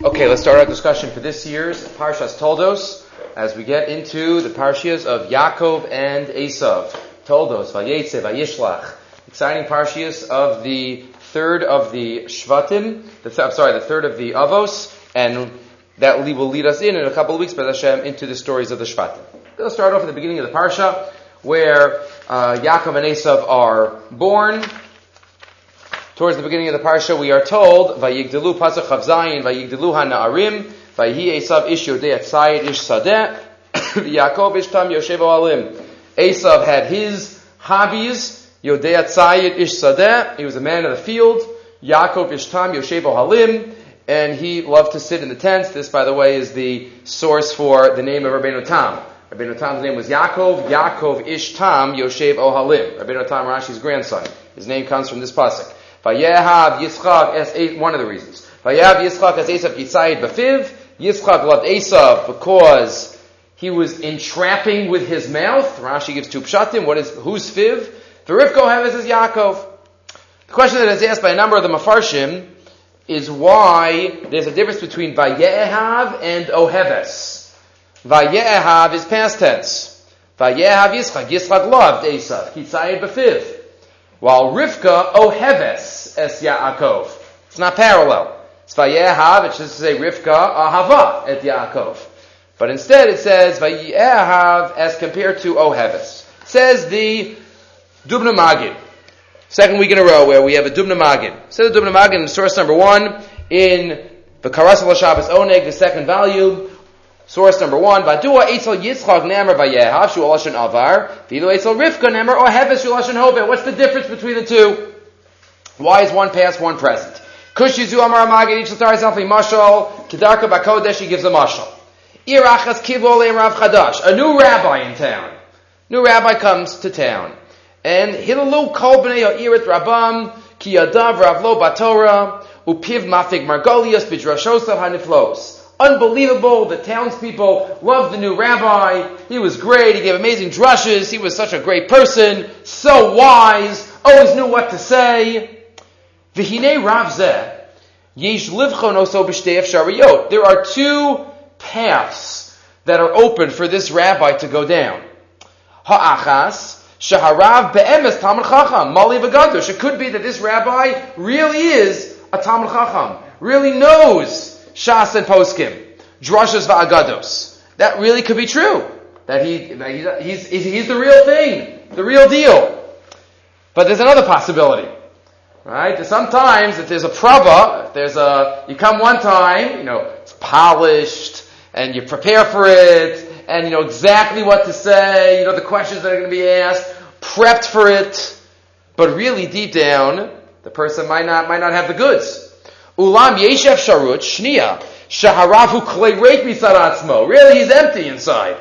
Okay, let's start our discussion for this year's Parshas Toldos as we get into the Parshias of Yaakov and Esav. Toldos, Vayetze, Vayishlach. Exciting Parshias of the third of the Shvatim, the th- I'm sorry, the third of the Avos, and that will lead us in in a couple of weeks, B'ez Hashem, into the stories of the Shvatim. Let's start off at the beginning of the Parsha, where uh, Yaakov and Esav are born. Towards the beginning of the parsha, we are told, "Vayigdalu pasach Chavzayin, Vayigdalu hanaarim, Vayihi Esav ish yodei atzayid ish sadeh, Yaakov ish tam yoshev alim." Esav had his hobbies, yodei atzayid ish sadeh. He was a man of the field. Yaakov ish tam yoshev halim, and he loved to sit in the tents. This, by the way, is the source for the name of Rabbeinu Tam. Rabbeinu Tam's name was Yaakov. Yaakov ish tam yoshev ohalim. Rabbeinu Tam, Rashi's grandson. His name comes from this pasuk. Vayehav Yitzchak as one of the reasons. Vayehav Yitzchak as Esav Yitzayid Bafiv. Yitzchak loved Esav because he was entrapping with his mouth. Rashi gives two pshatim. What is who's Fiv? The Rivko Heves is Yaakov. The question that is asked by a number of the Mafarshim is why there's a difference between Vayehav and Oheves. Vayehav is past tense. Vayehav Yitzchak. Yitzchak loved Esav. Yitzayid Bafiv. While Rivka Oheves es Yaakov. It's not parallel. It's Vayehav, just to say Rivka Ahava et Yaakov. But instead it says Vayehav as compared to Oheves. says the Dubna Magid. Second week in a row where we have a Dubna Magid. Says the Dubna Magid in source number one in the Karasal Shabbos Oneg, the second volume, Source number one, Vadua Eitzel Yitzchak Nemer Vayehav Shu Lashon Avar, Vilu Eitzel Rivka Nemer or Heves Shu Lashon Hove. What's the difference between the two? Why is one past, one present? Kush Yizu Amar Amagid Each Latar Selfi Mashal, Kedarka Bakodesh, he gives a mashal. Irachas Kivol Rav Chadash, a new rabbi in town. New rabbi comes to town. And Hilalu Kol B'nei Irit Rabam, Ki Yadav Ravlo Batora, Upiv Mafig Margolius Bidrashosav Haniflos. Unbelievable. The townspeople loved the new rabbi. He was great. He gave amazing drushes. He was such a great person. So wise. Always knew what to say. There are two paths that are open for this rabbi to go down. Ha'achas. Shaharav be'emes Talmud Chacham. Mali v'gadosh. It could be that this rabbi really is a Talmud Chacham. Really knows Shas and Poskim, Drashas va'agados. That really could be true. That he, that he's, he's, he's the real thing, the real deal. But there's another possibility. Right? Sometimes if there's a prava, if there's a, you come one time, you know, it's polished, and you prepare for it, and you know exactly what to say, you know the questions that are going to be asked, prepped for it, but really deep down, the person might not, might not have the goods. Ulam yeshev sharut shnia shaharavu klei misaratzmo. Really, he's empty inside.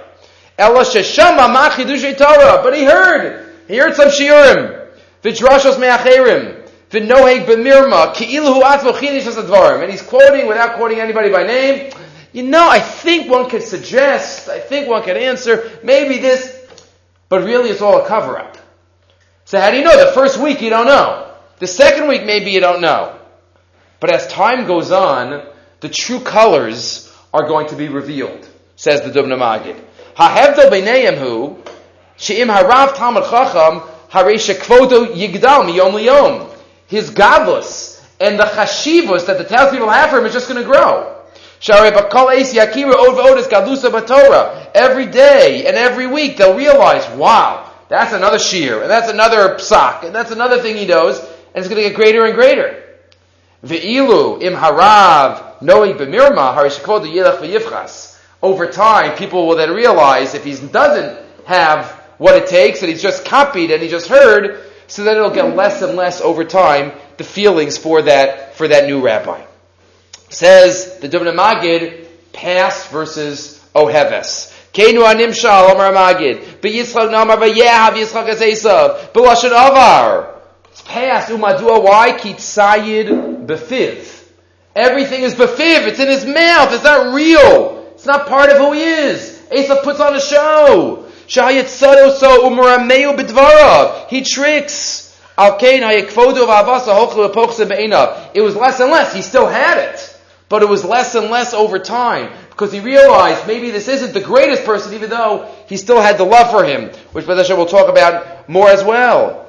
Ela sheshama ma Torah. But he heard. He heard some shiurim. V'drashos me'acherim. V'noheg b'mirma. Ki'ilu atzmo advarim. And he's quoting without quoting anybody by name. You know, I think one could suggest, I think one could answer, maybe this, but really it's all a cover-up. So how do you know? The first week you don't know. The second week maybe you don't know. But as time goes on, the true colors are going to be revealed, says the Dubna Magid. Ha'hevdo b'neihem hu, she'im harav tamad chacham, harei shekvodo yigdal miyom liyom. His godless and the chashivos that the townspeople have for him is just going to grow. Every day and every week they'll realize, wow, that's another shear, and that's another psak, and that's another thing he knows, and it's going to get greater and greater. Ve'ilu im harav noi b'mirma harishkvodu yilach v'yivchas. Over time, people will then realize if he doesn't have what it takes and he's just copied and he just heard, so then it'll get less and less over time the feelings for that for that new rabbi. Says the Dubna Magid, past versus oheves. Keinu anim shal Omar Magid. B'yitzchak namar b'yehav Yitzchak as Esav. B'lashon avar. It's past. Umadua why? Kitzayid befiv. Everything is befiv. It's in his mouth. It's not real. It's not part of who he is. Asa puts on a show. He tricks. It was less and less. He still had it. But it was less and less over time because he realized maybe this isn't the greatest person, even though he still had the love for him, which Badasha will talk about more as well.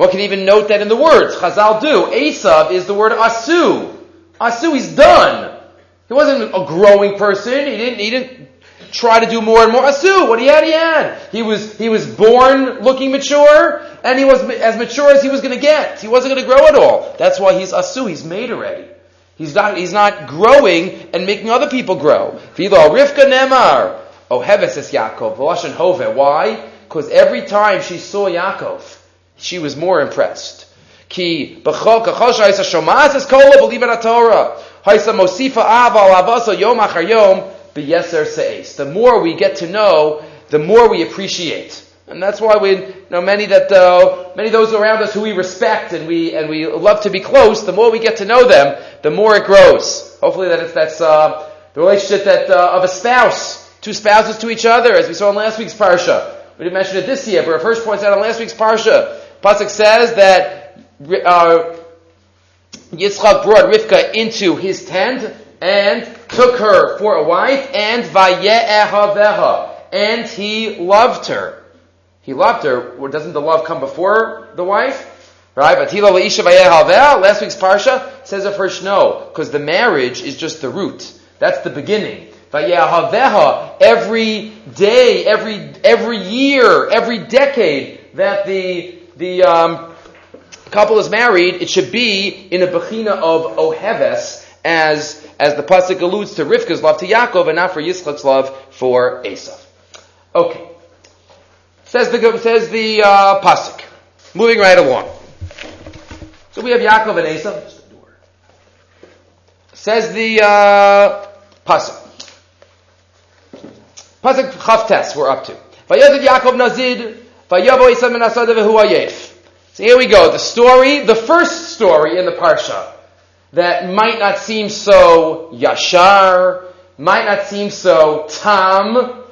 One can even note that in the words Chazal do. Esav is the word asu. Asu, he's done. He wasn't a growing person. He didn't. He didn't try to do more and more. Asu, what he had, he had. He was he was born looking mature, and he was as mature as he was going to get. He wasn't going to grow at all. That's why he's asu. He's made already. He's not, he's not growing and making other people grow. Vilo Rivka Nemar. Oh, Heves is Yaakov. Why? Because every time she saw Yaakov, she was more impressed. Ki es kola Torah. Haysa mosifa yom achar yom b'yeser se'es. The more we get to know, the more we appreciate. And that's why we you know many that uh, many of those around us who we respect and we and we love to be close. The more we get to know them, the more it grows. Hopefully, that it's, that's uh, the relationship that uh, of a spouse, two spouses to each other, as we saw in last week's parsha. We didn't mention it this year, but our first points out in last week's parsha. Pasuk says that uh, Yitzchak brought Rivka into his tent and took her for a wife, and vaye'ehaveha, and he loved her. He loved her. Well, doesn't the love come before the wife? Right? But last week's parsha says a first no, because the marriage is just the root. That's the beginning. Every day, every every year, every decade that the the um, couple is married, it should be in a bechina of oheves, as as the pasuk alludes to Rivka's love to Yaakov and not for Yitzchak's love for Esav. Okay. Says the says the uh, pasuk. Moving right along. So we have Yaakov and Esav. Says the uh, pasuk. Pasuk Chavtes. We're up to. Vayazid Yaakov Nazid. So here we go. The story, the first story in the parsha that might not seem so yashar, might not seem so tam,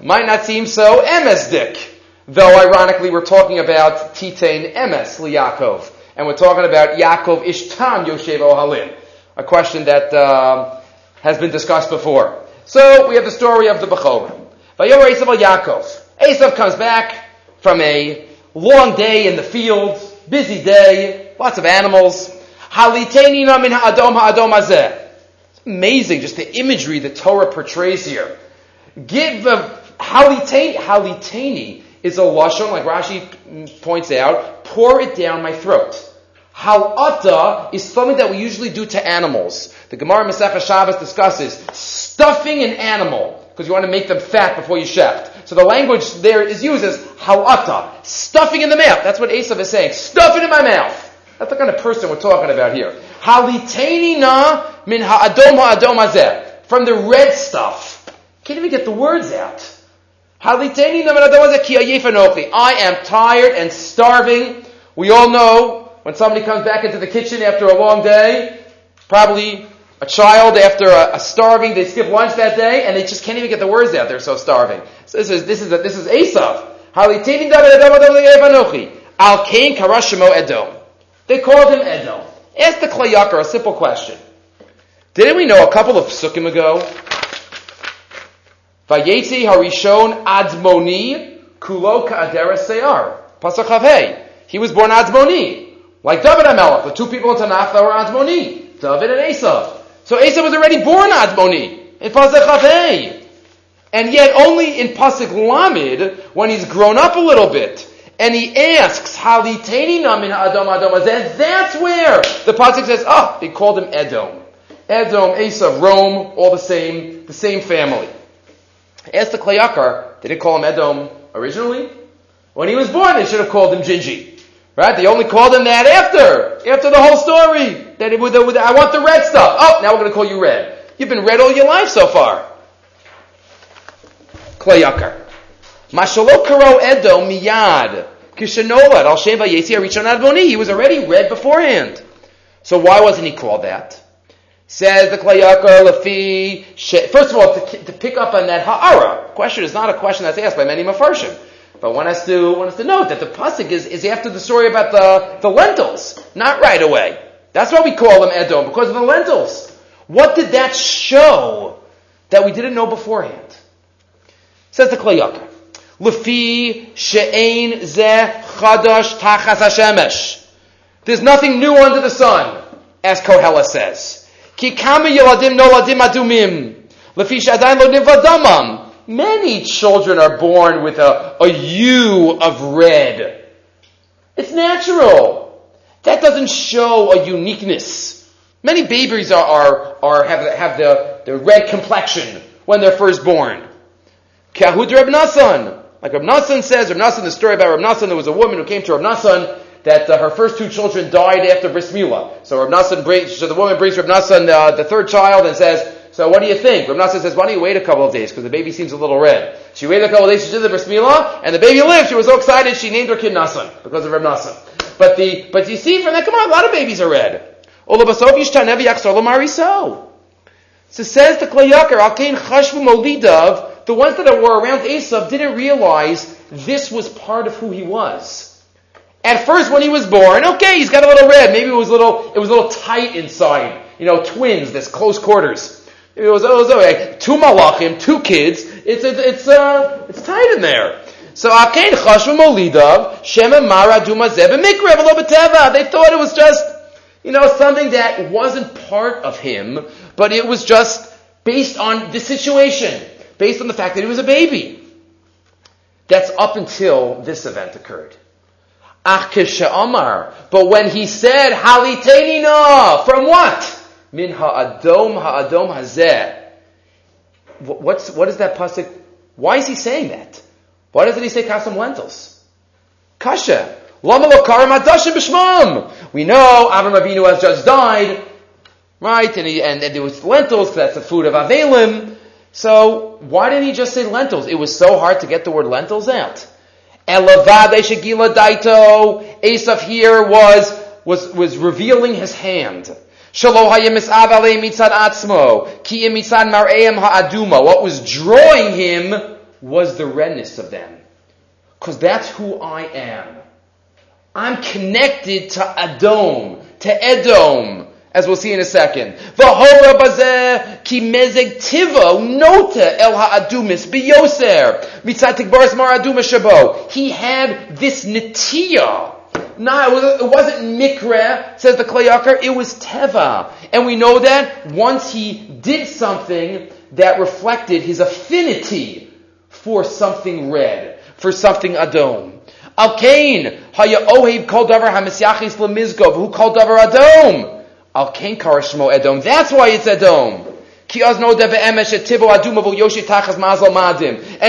might not seem so emesdik. Though ironically we're talking about Titain Emes Yaakov, and we're talking about Yaakov Ishtam Yoshev Ohalim, a question that uh, has been discussed before. So we have the story of the Esav Yaakov. Esav comes back from a long day in the fields, busy day, lots of animals. Halitenina min. It's amazing just the imagery the Torah portrays here. Give uh, haliteni, is a lashon, like Rashi points out, pour it down my throat. Halata is something that we usually do to animals. The Gemara Masechah Shabbos discusses stuffing an animal because you want to make them fat before you shecht. So the language there is used as halata, stuffing in the mouth. That's what Esav is saying. Stuff it in my mouth. That's the kind of person we're talking about here. Haliteni na min ha'adom ha'adom hazeh. From the red stuff. Can't even get the words out. Halitani na minadomza kiya yeefanofi. I am tired and starving. We all know when somebody comes back into the kitchen after a long day, probably a child after a, a, starving, they skip lunch that day and they just can't even get the words out. They're so starving. So this is this is a, this is Esav. Al Kain Karashimo Edom. They called him Edom. Ask the Klei Yakar a simple question. Didn't we know a couple of sukkim ago Harishon Admoni Kulo Ka'adera Seyar. Pasach He was born Admoni. Like David HaMelech, the two people in Tanakh that were Admoni. David and Esav. So Esav was already born Admoni. In Pasach Havei. And yet only in Pasuk Lamid, when he's grown up a little bit, and he asks, Haliteni namin Adam Adam and that's where the Pasuk says, ah, oh, they called him Edom. Edom, Esav, Rome, all the same, the same family. Ask the Klei Yakar, did it call him Edom originally? When he was born, they should have called him Gingy. Right? They only called him that after, after the whole story. That it, with the, with I want the red stuff. Oh, now we're going to call you red. You've been red all your life so far. Klei Yakar. Mashalo karo Edom miyad. Kishanolad al Shem Vayesi Arichon Adboni. He was already red beforehand. So why wasn't he called that? Says the Klei Yakar Lafi. First of all, to, to, pick up on that Ha'ara question is not a question that's asked by many Mefarshim. But one has to one has to note that the pasuk is, is after the story about the, the lentils, not right away. That's why we call them Edom because of the lentils. What did that show that we didn't know beforehand? Says the Klei Yakar. Lefi she'ein ze chadash tachas hashemesh. There's nothing new under the sun, as Kohela says. Ki kama yeladim noladim adumim. Lefi she'adayin lodim vadamam. Many children are born with a, a hue of red. It's natural. That doesn't show a uniqueness. Many babies are, are, are have, have the, the red complexion when they're first born. Kahud Reb Nassan. Like Reb Nassan says, Reb Nassan, the story about Reb Nassan, there was a woman who came to Reb Nassan that uh, her first two children died after bris. So Reb Nassan brings, so the woman brings Reb Nassan uh, the third child and says, so what do you think? Nassan says, why don't you wait a couple of days because the baby seems a little red. She waited a couple of days, she did the bris milah, and the baby lived. She was so excited, she named her kid Nassan because of Nassan. But the, but you see from that, come on, a lot of babies are red. So So says the Klei Yakar, Alkain Chashvu Molidav, the ones that were around Esav didn't realize this was part of who he was. At first, when he was born, okay, he's got a little red. Maybe it was a little, it was a little tight inside. You know, twins, this close quarters. It was, it was okay. Two malachim, two kids. It's, it's, it's, uh, it's tight in there. So Akain Chashvu Molidav, Shema Mara Duma Zeb Mikrev They thought it was just you know, something that wasn't part of him, but it was just based on the situation, based on the fact that he was a baby. That's up until this event occurred. Ach Amar. But when he said, Halitenina, from what? Min ha'adom ha'adom hazeh. What's, what is that pasuk? Why is he saying that? Why doesn't he say kasam lentils? Kasha. We know Avram Avinu has just died, right? And, he, and, and there was lentils, that's the food of Avelim. So why didn't he just say lentils? It was so hard to get the word lentils out. Elavade Shagila Daito, Asaph here was, was, was revealing his hand. What was drawing him was the redness of them. Because that's who I am. I'm connected to Adom, to Edom, as we'll see in a second. Ki mezeg nota el ha'adumis biyoser mitzat mar shabo. He had this netiya. No, it wasn't mikra, says the Klei Yakar, it was teva. And we know that once he did something that reflected his affinity for something red, for something adom. Al Kain, Haya Ohev Kol Davar Hamisyachis Lemizgov, who called Davar Adom. Al Kain Karashmo Edom. That's why it's Edom. And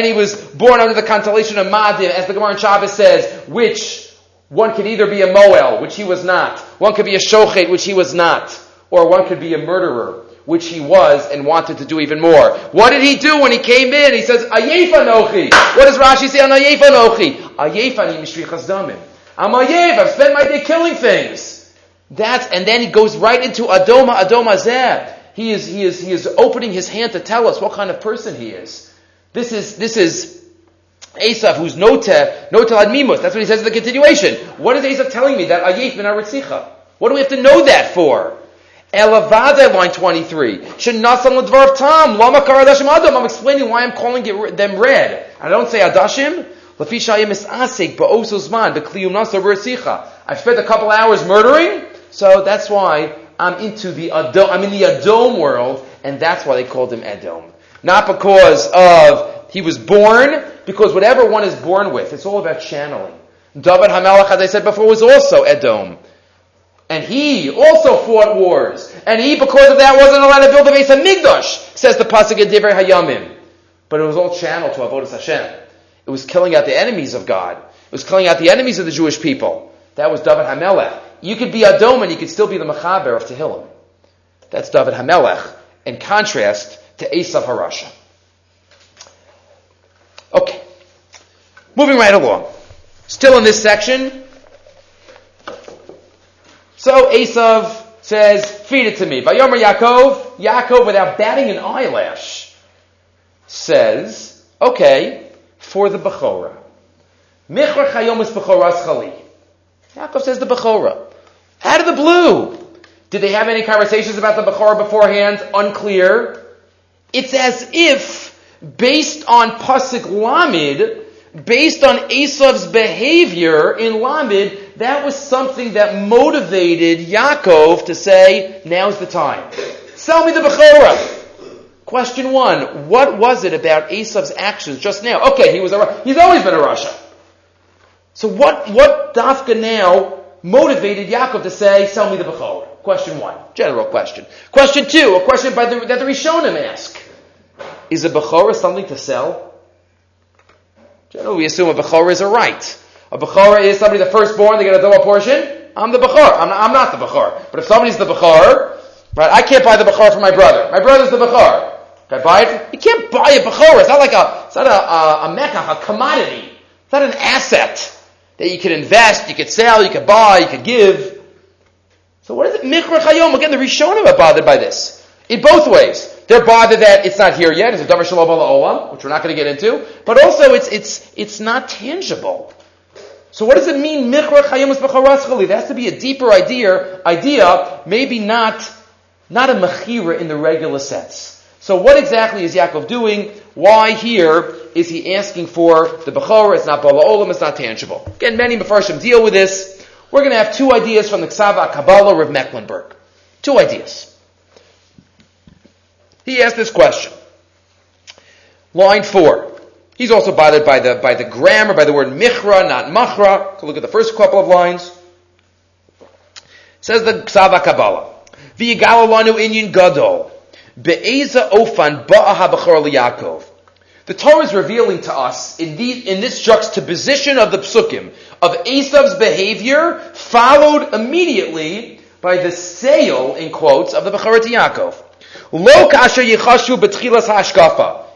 he was born under the constellation of Madim, as the Gemara in Shabbos says, which one could either be a Moel, which he was not, one could be a Shochet, which he was not, or one could be a murderer which he was and wanted to do even more. What did he do when he came in? He says, Ayef Anochi. What does Rashi say on Ayef Anochi? Ayef Ani Mishrichas Damim. I'm Ayef. I've spent my day killing things. That's, and then he goes right into Adoma, Adoma Zeh. He is, he is, he is opening his hand to tell us what kind of person he is. This is, this is Esav, who's Nota, Nota Admimos. That's what he says in the continuation. What is Esav telling me? That Ayef bin Aritzicha. What do we have to know that for? Elavade, line 23. Shenasam ledvar tam. Lama karadashim adam. I'm explaining why I'm calling it, them red. I don't say adashim. Lafi shayim asik but ba'oso zman b'kliyum nasa v'resicha. I spent a couple hours murdering, so that's why I'm into the Adom, I'm in the Adom world, and that's why they called him Edom. Not because of, he was born, because whatever one is born with, it's all about channeling. David Hamelach, as I said before, was also Edom. And he also fought wars. And he, because of that, wasn't allowed to build the base of Migdash, says the Pasuk in Divrei Hayamim. But it was all channeled to Avodah Hashem. It was killing out the enemies of God. It was killing out the enemies of the Jewish people. That was David Hamelech. You could be Adom and you could still be the Mechaber of Tehillim. That's David Hamelech, in contrast to Esav Harasha. Okay. Moving right along. Still in this section, so Esav says, feed it to me. Vayomer Yaakov, Yaakov without batting an eyelash, says, okay, for the Bechora. Michra Chayomis Bechoras Chali. Yaakov says the Bechora. Out of the blue. Did they have any conversations about the Bechorah beforehand? Unclear. It's as if, based on Pasuk Lamid, based on Esav's behavior in Lamid, that was something that motivated Yaakov to say, now's the time. Sell me the Bechorah. Question one, what was it about Esav's actions just now? Okay, he was a, he's always been a Russia. So what, what Dafka now motivated Yaakov to say, sell me the Bechorah? Question one. General question. Question two, a question by the, that the Rishonim ask. Is a Bechorah something to sell? Generally, we assume a Bechorah is a right. A Bechorah is somebody the firstborn, they get a double portion. I'm the Bechor. I'm not, I'm not the Bechor. But if somebody's the Bechor, right, I can't buy the Bechor for my brother. My brother's the Bechor. Can I buy it? You can't buy a Bechor. It's not like a, it's not a, a, a mekach, a commodity. It's not an asset that you could invest, you could sell, you could buy, you could give. So what is it? Mikra Chayom. Again, the Rishonim are bothered by this. In both ways. They're bothered that it's not here yet. It's a Davar Shalom Olam, which we're not going to get into. But also, it's, it's, it's not tangible. So what does it mean, Mikra Chayom is There has to be a deeper idea, idea, maybe not, not a Mechira in the regular sense. So what exactly is Yaakov doing? Why here is he asking for the Bechorah? It's not Bala Olam, it's not tangible. Again, many Mefarshim deal with this. We're going to have two ideas from the Ksava Kabbalah of Mecklenburg. Two ideas. He asked this question. Line four. He's also bothered by the, by the grammar, by the word michra, not machra. Look at the first couple of lines. Says the Ksava Kabbalah. V'yigalalanu inyin gadol. Be'eza ofan ba'aha b'chor liyakov. The Torah is revealing to us in, the, in this juxtaposition of the psukim of Esav's behavior, followed immediately by the sale, in quotes, of the Becharat Yaakov.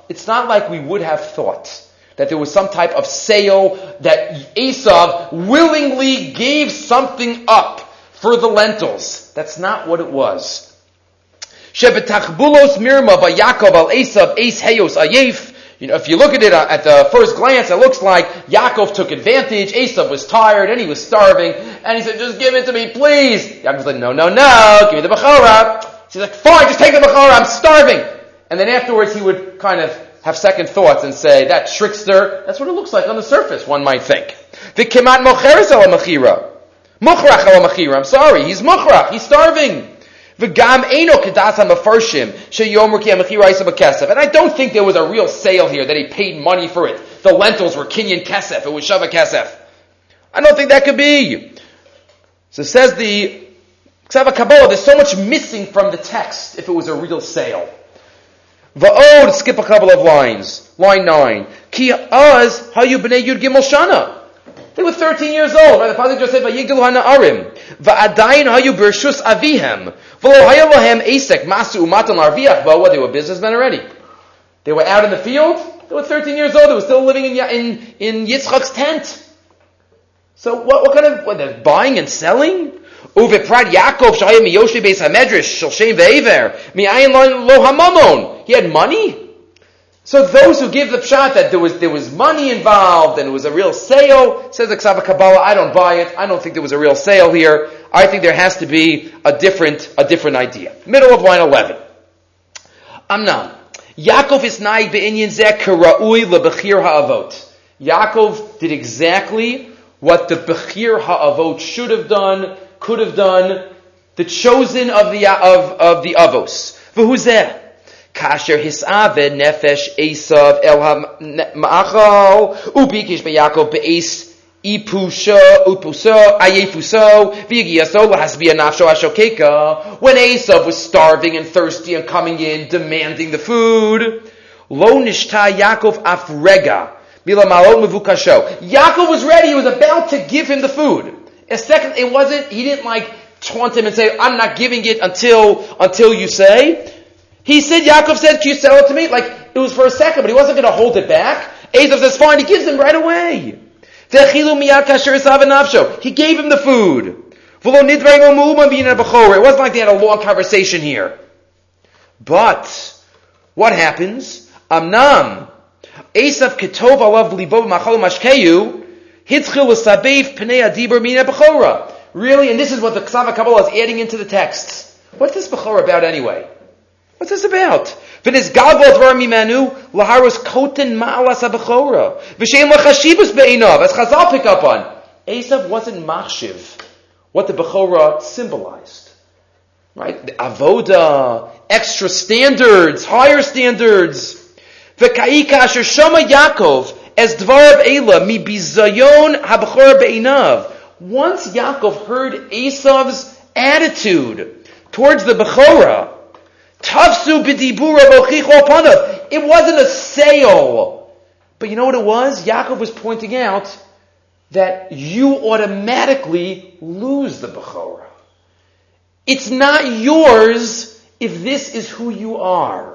It's not like we would have thought that there was some type of sale that Esav willingly gave something up for the lentils. That's not what it was. Shebetachbulos mirma al Esav es heyos ayef. You know, if you look at it uh, at the first glance, it looks like Yaakov took advantage. Esav was tired and he was starving, and he said, "Just give it to me, please." Yaakov's like, "No, no, no, give me the bechorah." He's like, "Fine, just take the bechorah. I'm starving." And then afterwards, he would kind of have second thoughts and say, "That trickster." That's what it looks like on the surface. One might think. The kemat mocheres al machira, muchrach al machira. I'm sorry, he's muchrach. He's starving. V'gam eno kedas ha'mefarshim sheyomer ki. And I don't think there was a real sale here that he paid money for it. The lentils were kinyan kesef. It was shava kesef. I don't think that could be. So says the Ksava Kabbalah, there's so much missing from the text if it was a real sale. Va'od, skip a couple of lines. Line 9. Ki az hayu b'nei yud gimel shana. They were 13 years old, right? The father just said, "Vayigilu ha'na'arim." Va'adayin hayu bershus avihem. V'lo esek masu umatan larviach. But what? They were businessmen already. They were out in the field. They were 13 years old. They were still living in in, in Yitzchak's tent. So what, what kind of what? They're buying and selling. Uveprad Yaakov shayim miyoshi beis hamedrash shel shem ve'ever mi'ayin lo hamamon. He had money. So those who give the pshat that there was, there was money involved and it was a real sale, says the Ksava Kabbalah, I don't buy it. I don't think there was a real sale here. I think there has to be a different, a different idea. Middle of line 11. Amnam. Yaakov is naig be'inyan zeh kara'ui lebechir ha'avot. Yaakov did exactly what the bechir ha'avot should have done, could have done, the chosen of the, of, of the avos. V'huzeh. Kasher hisave nefesh Esav el ha'ma'achal ubikish beyakov be'es ipusha upuso ayefuso v'yigiyaso lahasbiya nafsho ashokeka when Esav was starving and thirsty and coming in demanding the food lo nishta Yaakov afrega Yaakov was ready. He was about to give him the food a second it wasn't he didn't like taunt him and say I'm not giving it until until you say he said, Yaakov said, can you sell it to me? Like, it was for a second, but he wasn't going to hold it back. Esav says, fine, he gives him right away. He gave him the food. It wasn't like they had a long conversation here. But, what happens? Amnam. Esav ketov alav libov machal mashkeyu. Hitzchil l'sabeif pnei adibur mina bechora. Really, and this is what the Ksava Kabbalah is adding into the texts. What's this Bechorah about anyway? What's this about? V'nis galvol dvar mimenu laharos koten ma'alas ha-bechora. V'shein lachashibus be'inav, as Chazal pick up on. Esav wasn't machshiv, what the Bechorah symbolized. Right? The avoda, extra standards, higher standards. V'ka'ika asher shama Yaakov, as dvar Eila, mi bizayon ha-bechora be'inav. Once Yaakov heard Esav's attitude towards the Bechorah, Tafsu b'dibura. It wasn't a sale. But you know what it was? Yaakov was pointing out that you automatically lose the Bechorah. It's not yours if this is who you are.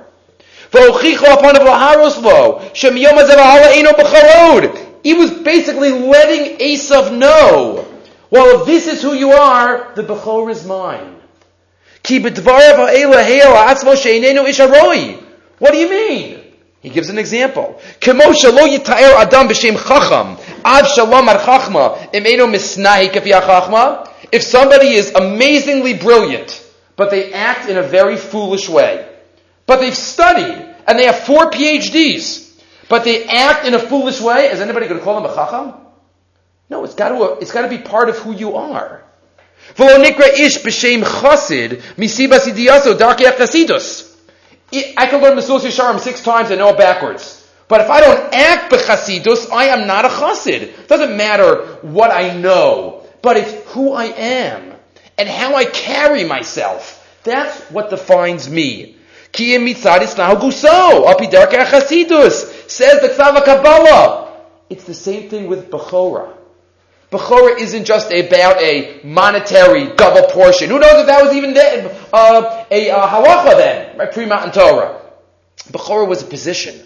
He was basically letting Esav know, well, if this is who you are, the Bechor is mine. What do you mean? He gives an example. If somebody is amazingly brilliant, but they act in a very foolish way, but they've studied and they have four PhDs, but they act in a foolish way, is anybody going to call them a chacham? No, it's got to, it's got to be part of who you are. I can learn Mesilas Yesharim six times and know it backwards. But if I don't act b'chasidus, I am not a chassid. Doesn't matter what I know, but it's who I am and how I carry myself. That's what defines me. Ki mitzadis guso, apidarka chasidus, says the Ksava Kabbalah. It's the same thing with Bechorah. Bechorah isn't just about a monetary double portion. Who knows if that was even then, uh, a uh, halacha then, right? Pre-Matan Torah. Bechorah was a position.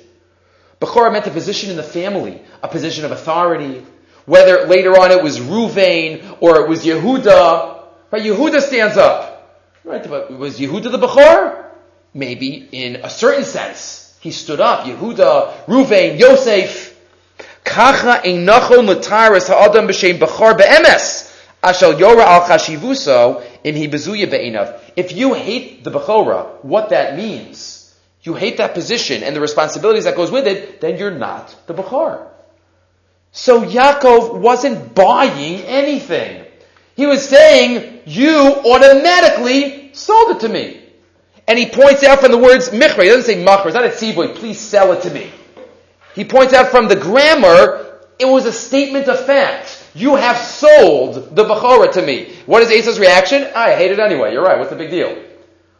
Bechorah meant a position in the family, a position of authority. Whether later on it was Ruvain or it was Yehuda, right? Yehuda stands up, right? But was Yehuda the Bechor? Maybe in a certain sense, he stood up. Yehuda, Ruvain, Yosef. Kacha einachol mutaris ha'adam b'shem b'char be'emes. Ashal yora al chashivuso im hi bezuya be'inav. If you hate the Bechorah, what that means, you hate that position and the responsibilities that goes with it, then you're not the Bechor. So Yaakov wasn't buying anything. He was saying, you automatically sold it to me. And he points out from the words michra, he doesn't say machra, it's not a tziboy, please sell it to me. He points out from the grammar, it was a statement of fact. You have sold the Bechorah to me. What is Asa's reaction? I hate it anyway. You're right. What's the big deal?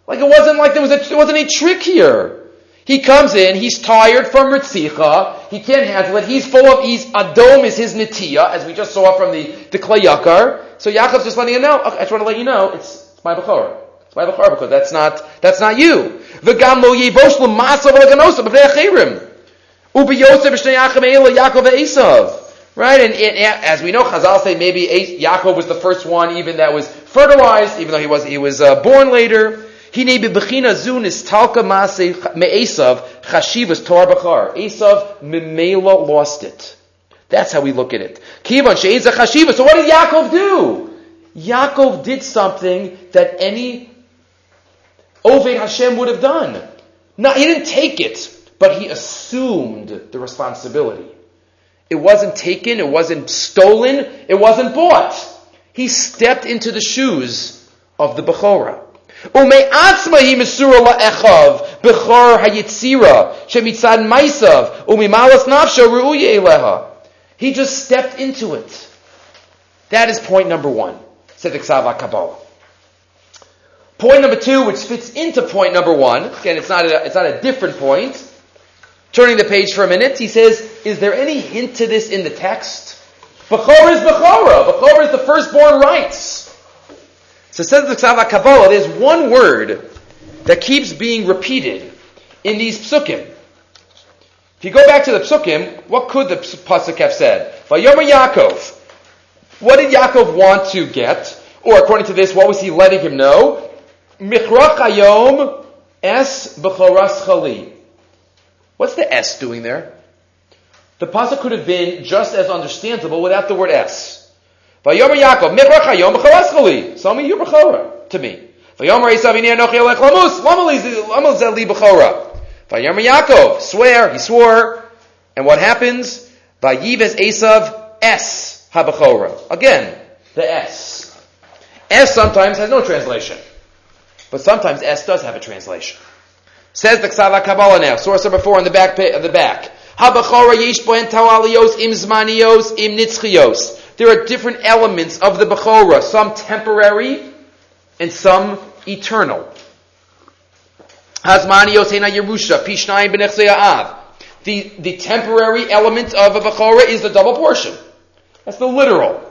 Like it wasn't like there was a, there wasn't a trick here. He comes in, he's tired from Ritzicha, he can't handle it, he's full of, he's, Adom is his Natiya, as we just saw from the, the Klei Yakar. So Yaakov's just letting him know, okay, I just want to let you know, it's, it's my Bechorah. My Bechorah because that's not, that's not you. V'gam lo l'masa v'leganosa b'vnei achirim. Ubi Yosef Yaakov Esav. Right? And, and, as we know, Chazal say maybe Yaakov was the first one even that was fertilized, even though he was, he was uh, born later. Hine bebechina zun is talka me'esav chashivas tor bachar. Esav memela lost it. That's how we look at it. Kivan she'ez chashiva. So what did Yaakov do? Yaakov did something that any Oved Hashem would have done. No, he didn't take it but he assumed the responsibility. It wasn't taken, it wasn't stolen, it wasn't bought. He stepped into the shoes of the Bechorah. He just stepped into it. That is point number one, said the Kabbalah. Point number two, which fits into point number one, again, it's not a, it's not a different point, Turning the page for a minute, he says, is there any hint to this in the text? Bechor is Bechorah. Bechor is the firstborn rights. So says the Ksava Kabbalah, there's one word that keeps being repeated in these psukim. If you go back to the psukim, what could the pasuk have said? Vayomer Yaakov. What did Yaakov want to get? Or according to this, what was he letting him know? Michrach hayom es bechoras chali. What's the S doing there? The pasuk could have been just as understandable without the word S. Vayomer Yaakov, Mibrachayom b'choraschali. Sell me your b'chora to me. Vayomer Esav Ini Anochi Elech Lamus, Lamal Zeli Bechora. Vayomer Yaakov, swear, he swore, and what happens? Vayives Esav S HaBechora. Again, the S. S sometimes has no translation. But sometimes S does have a translation. Says the Ksava Kabbalah now, source number four on the back, on the back. There are different elements of the Bechora, some temporary and some eternal. Hazmanios Yerusha, b'nechzei The, the temporary element of a Bechora is the double portion. That's the literal.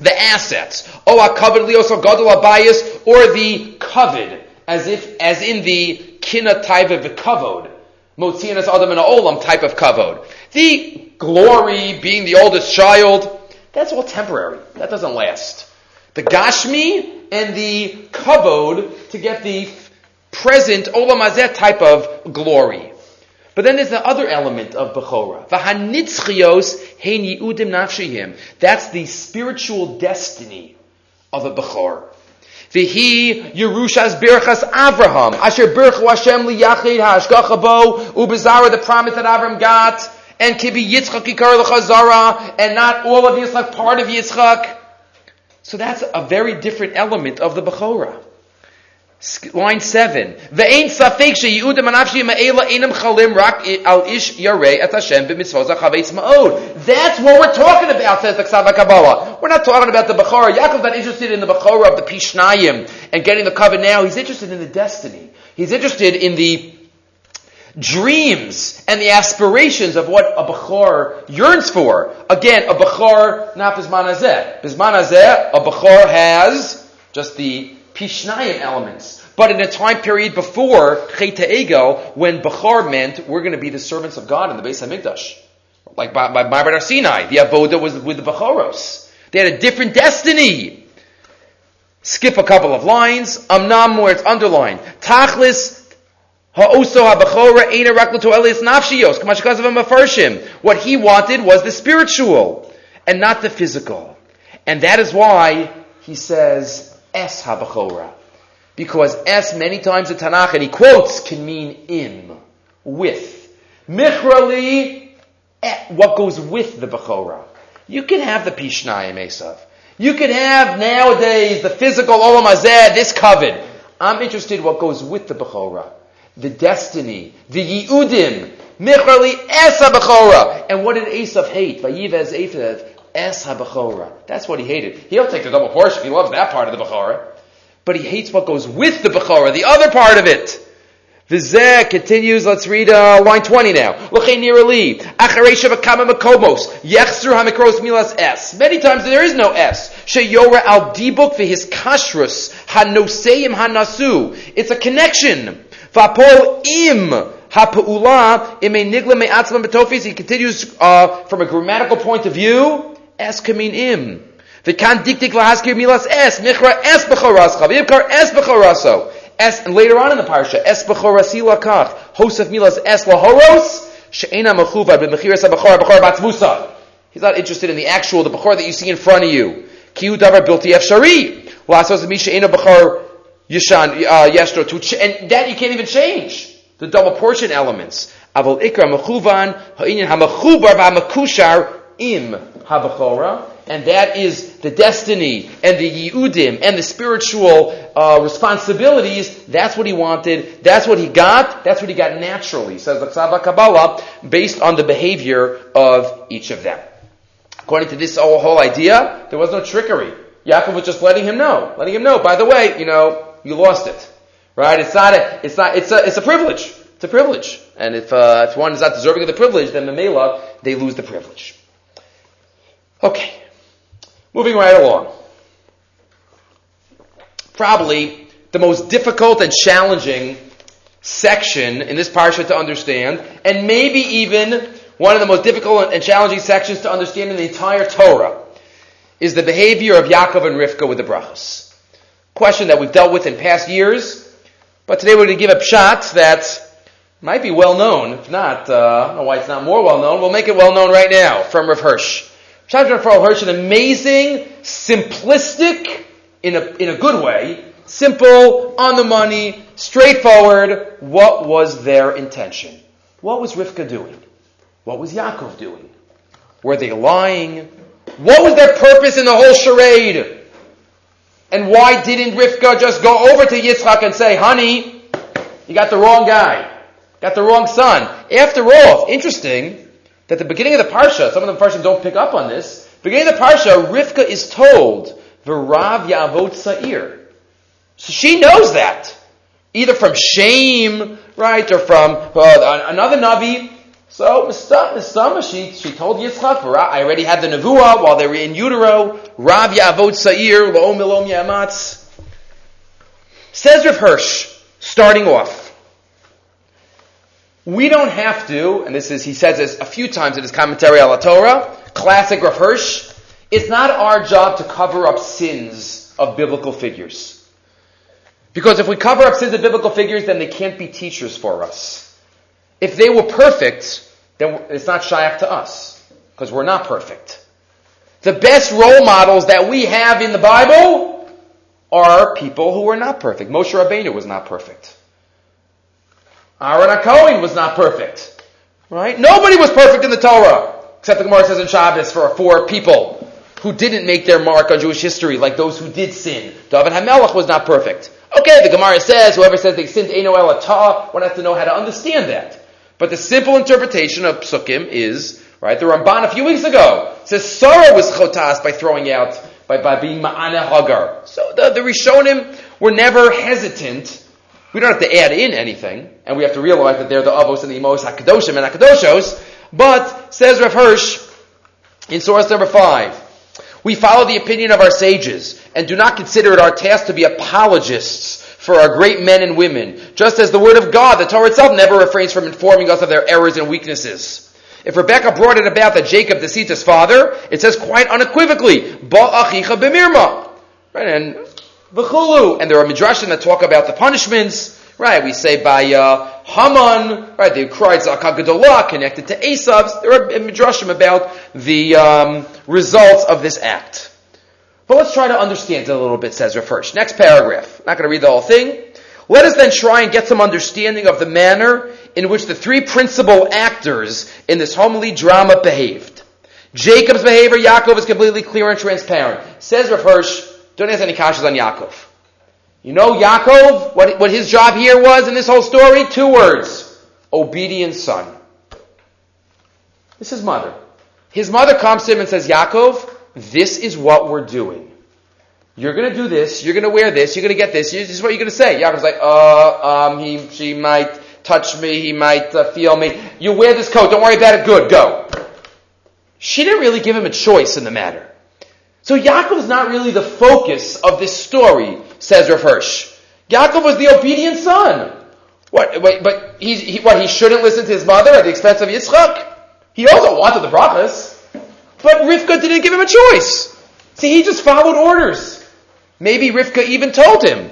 The assets. Oh, a covet lios or gadol abayis, or the covet, as if, as in the kina type of kavod. Motzianas Adam and Olam type of kavod. The glory, being the oldest child, that's all temporary. That doesn't last. The Gashmi and the kavod to get the present Olam Hazeh type of glory. But then there's the other element of Bechora. V'hanitzchios hein yi'udim nafshihim. That's the spiritual destiny of a Bechor. V'hi Yerushas Birchas Avraham. Asher Birchu Hashem liyachid ha'ashgacha bo ubezara, the promise that Avraham got. And kibi Yitzchak ikar l'chazara. And not all of Yitzchak, part of Yitzchak. So that's a very different element of the Bechorah. Line seven. Ve'ein safek she'yiudim anafshi ma'ela enam chalim rak al ish yarei et Hashem b'mitzvot ma'od. That's what we're talking about, says the Ksava Kabbalah. We're not talking about the Bechorah. Yaakov's not interested in the Bechorah of the Pishnayim and getting the covenant now. He's interested in the destiny. He's interested in the dreams and the aspirations of what a Bechor yearns for. Again, a Bechor, not Bisman Hazeh. Bisman Hazeh, a Bechor has just the Pishnayim elements. But in a time period before Cheta Egel, when Bechar meant we're going to be the servants of God in the base of Mikdash. Like by, by Marbar Sinai, the Avoda was with the Bechoros. They had a different destiny. Skip a couple of lines. Amnam where it's underlined. Tachlis Ha'oso ha'bechora eina raklato elias nafshiyos. Kamashikazav ha'mafarshim. What he wanted was the spiritual and not the physical. And that is why he says, es habachora. Because es many times in Tanakh, and he quotes, can mean in, with. Michrali, eh, what goes with the Bechorah. You can have the Pishnayim Esav. You can have nowadays the physical Olam Hazeh, this covet. I'm interested what goes with the Bechorah. The destiny, the Yiudim, Michrali Es HaBechorah. And what did Esav hate? Vayivez Esav, Es HaBechora. That's what he hated. He'll take the double portion. He loves that part of the Bechora. But he hates what goes with the Bechora, the other part of it. Vizeh continues, let's read uh, line 20 now. Many times there is no S. Sheyora al dibuk his kashrus, hanoseim hanasu. It's a connection. Vapol im ha'pa'ula ime nigla me'atzlam betofis. He continues uh, from a grammatical point of view es kamin im. V'kan diktik lahaskir milas es, nichra es b'chorascha, v'yivkar es b'choraso. Es, and later on in the parsha, es b'chorasi lakach, hosef milas es lahoros, she'ena mechuvad b'mechiras ha'b'chor ha'b'chor batzvusa. He's not interested in the actual, the b'chor that you see in front of you. Kiyu davar bilti efshari. Lasos misha ena b'chor yishan, uh, yestro, and that you can't even change. The double portion elements. Avol ikra mechuvan, ha'inyan ha'mechubar v'ha'mekushar, im habachora, and that is the destiny and the yiudim and the spiritual uh, responsibilities. That's what he wanted. That's what he got. That's what he got naturally. Says the Ksava Kabbalah, based on the behavior of each of them. According to this whole, idea, there was no trickery. Yaakov was just letting him know, letting him know. By the way, you know, you lost it, right? It's not a, it's not, it's a, it's a privilege. It's a privilege. And if, uh, if one is not deserving of the privilege, then Mamela, they lose the privilege. Okay. Moving right along. Probably the most difficult and challenging section in this parsha to understand, and maybe even one of the most difficult and challenging sections to understand in the entire Torah, is the behavior of Yaakov and Rivka with the brachas. Question that we've dealt with in past years, but today we're going to give a shot that might be well known. If not, uh, I don't know why it's not more well known. We'll make it well known right now from Rav Hirsch. Shimshon Raphael Hirsch, an amazing, simplistic, in a, in a good way, simple, on the money, straightforward. What was their intention? What was Rivka doing? What was Yaakov doing? Were they lying? What was their purpose in the whole charade? And why didn't Rivka just go over to Yitzchak and say, honey, you got the wrong guy. Got the wrong son. After all, interesting that the beginning of the Parsha, some of the Parsha don't pick up on this, beginning of the Parsha, Rivka is told, V'rav Yavot Sa'ir. So she knows that. Either from Shem, right, or from uh, another Navi. So, Mistama, she, she told Yitzchak, I already had the Nevuah while they were in utero, Rav Yavot Sa'ir, Lo'om Yamatz. Says Rav Hirsch, starting off, we don't have to, and this is, he says this a few times in his commentary on the Torah, classic Rav Hirsch, it's not our job to cover up sins of biblical figures. Because if we cover up sins of biblical figures, then they can't be teachers for us. If they were perfect, then it's not shaykh to us. Because we're not perfect. The best role models that we have in the Bible are people who are not perfect. Moshe Rabbeinu was not perfect. Aaron HaKohen was not perfect. Right? Nobody was perfect in the Torah. Except the Gemara says in Shabbos for four people who didn't make their mark on Jewish history, like those who did sin. David HaMelech was not perfect. Okay, the Gemara says, whoever says they sinned Eino Elatah, one has to know how to understand that. But the simple interpretation of Psukim is, right, the Ramban a few weeks ago says Sarah was chotas by throwing out, by, by being ma'ana hagar. So the, the Rishonim were never hesitant we don't have to add in anything, and we have to realize that they're the avos and the emos, hakadoshim and hakadoshos. But says Rav Hirsch in source number five, we follow the opinion of our sages and do not consider it our task to be apologists for our great men and women, just as the word of God, the Torah itself, never refrains from informing us of their errors and weaknesses. If Rebecca brought it about that Jacob deceived his father, it says quite unequivocally, Ba achicha b'mirma. Right, and V'chulu. And there are midrashim that talk about the punishments. Right, we say by uh, Haman, right, they cried Zakah connected to Esav's. There are midrashim about the um, results of this act. But let's try to understand it a little bit, says first. Next paragraph. Not going to read the whole thing. Let us then try and get some understanding of the manner in which the three principal actors in this homely drama behaved. Jacob's behavior, Yaakov, is completely clear and transparent. Says Rav Hirsch, don't ask any kashas on Yaakov. You know Yaakov, what, what his job here was in this whole story? Two words. Obedient son. This is mother. His mother comes to him and says, Yaakov, this is what we're doing. You're gonna do this, you're gonna wear this, you're gonna get this, this is what you're gonna say. Yaakov's like, uh, um, he, she might touch me, he might uh, feel me. You wear this coat, don't worry about it, good, go. She didn't really give him a choice in the matter. So Yaakov is not really the focus of this story, says Rav Hirsch. Yaakov was the obedient son. What, wait, but he, he, what, he shouldn't listen to his mother at the expense of Yitzchak? He also wanted the brachas. But Rivka didn't give him a choice. See, he just followed orders. Maybe Rivka even told him.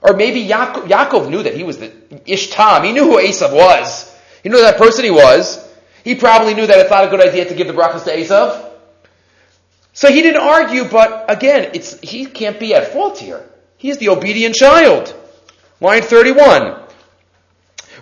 Or maybe Yaakov, Yaakov knew that he was the Ishtam. He knew who Esav was. He knew that person he was. He probably knew that it's not a good idea to give the brachas to Esav. So he didn't argue, but again, it's, he can't be at fault here. He's the obedient child. Line 31.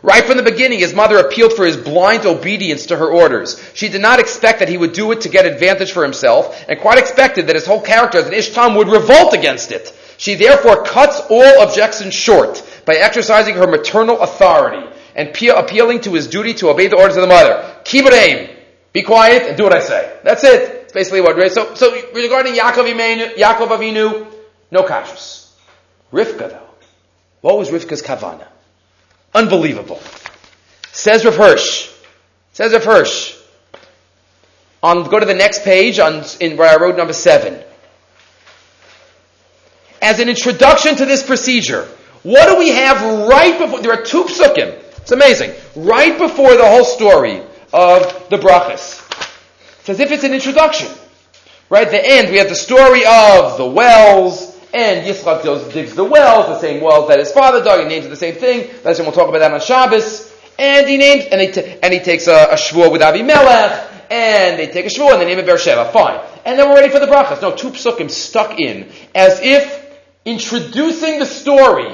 Right from the beginning, his mother appealed for his blind obedience to her orders. She did not expect that he would do it to get advantage for himself, and quite expected that his whole character as an Ishtam would revolt against it. She therefore cuts all objections short by exercising her maternal authority and appealing to his duty to obey the orders of the mother. Keep it aim. Be quiet and do what I say. That's it basically what, right? So, so regarding Yaakov, Imenu, Yaakov Avinu, no kashas. Rivka though. What was Rivka's kavana? Unbelievable. Says Rav Hirsch. Says Rav Hirsch. On, go to the next page on, in where I wrote number seven. As an introduction to this procedure, what do we have right before, there are two psukim. It's amazing. Right before the whole story of the brachas. It's as if it's an introduction. Right? At the end, we have the story of the wells, and Yitzchak digs the wells, the same wells that his father dug, and names it the same thing. That's when we'll talk about that on Shabbos. And he names, and he, t- and he takes a, a shvur with Avimelech, and they take a shvur and they name it Beersheba. Fine. And then we're ready for the brachas. No, two psukim stuck in, as if introducing the story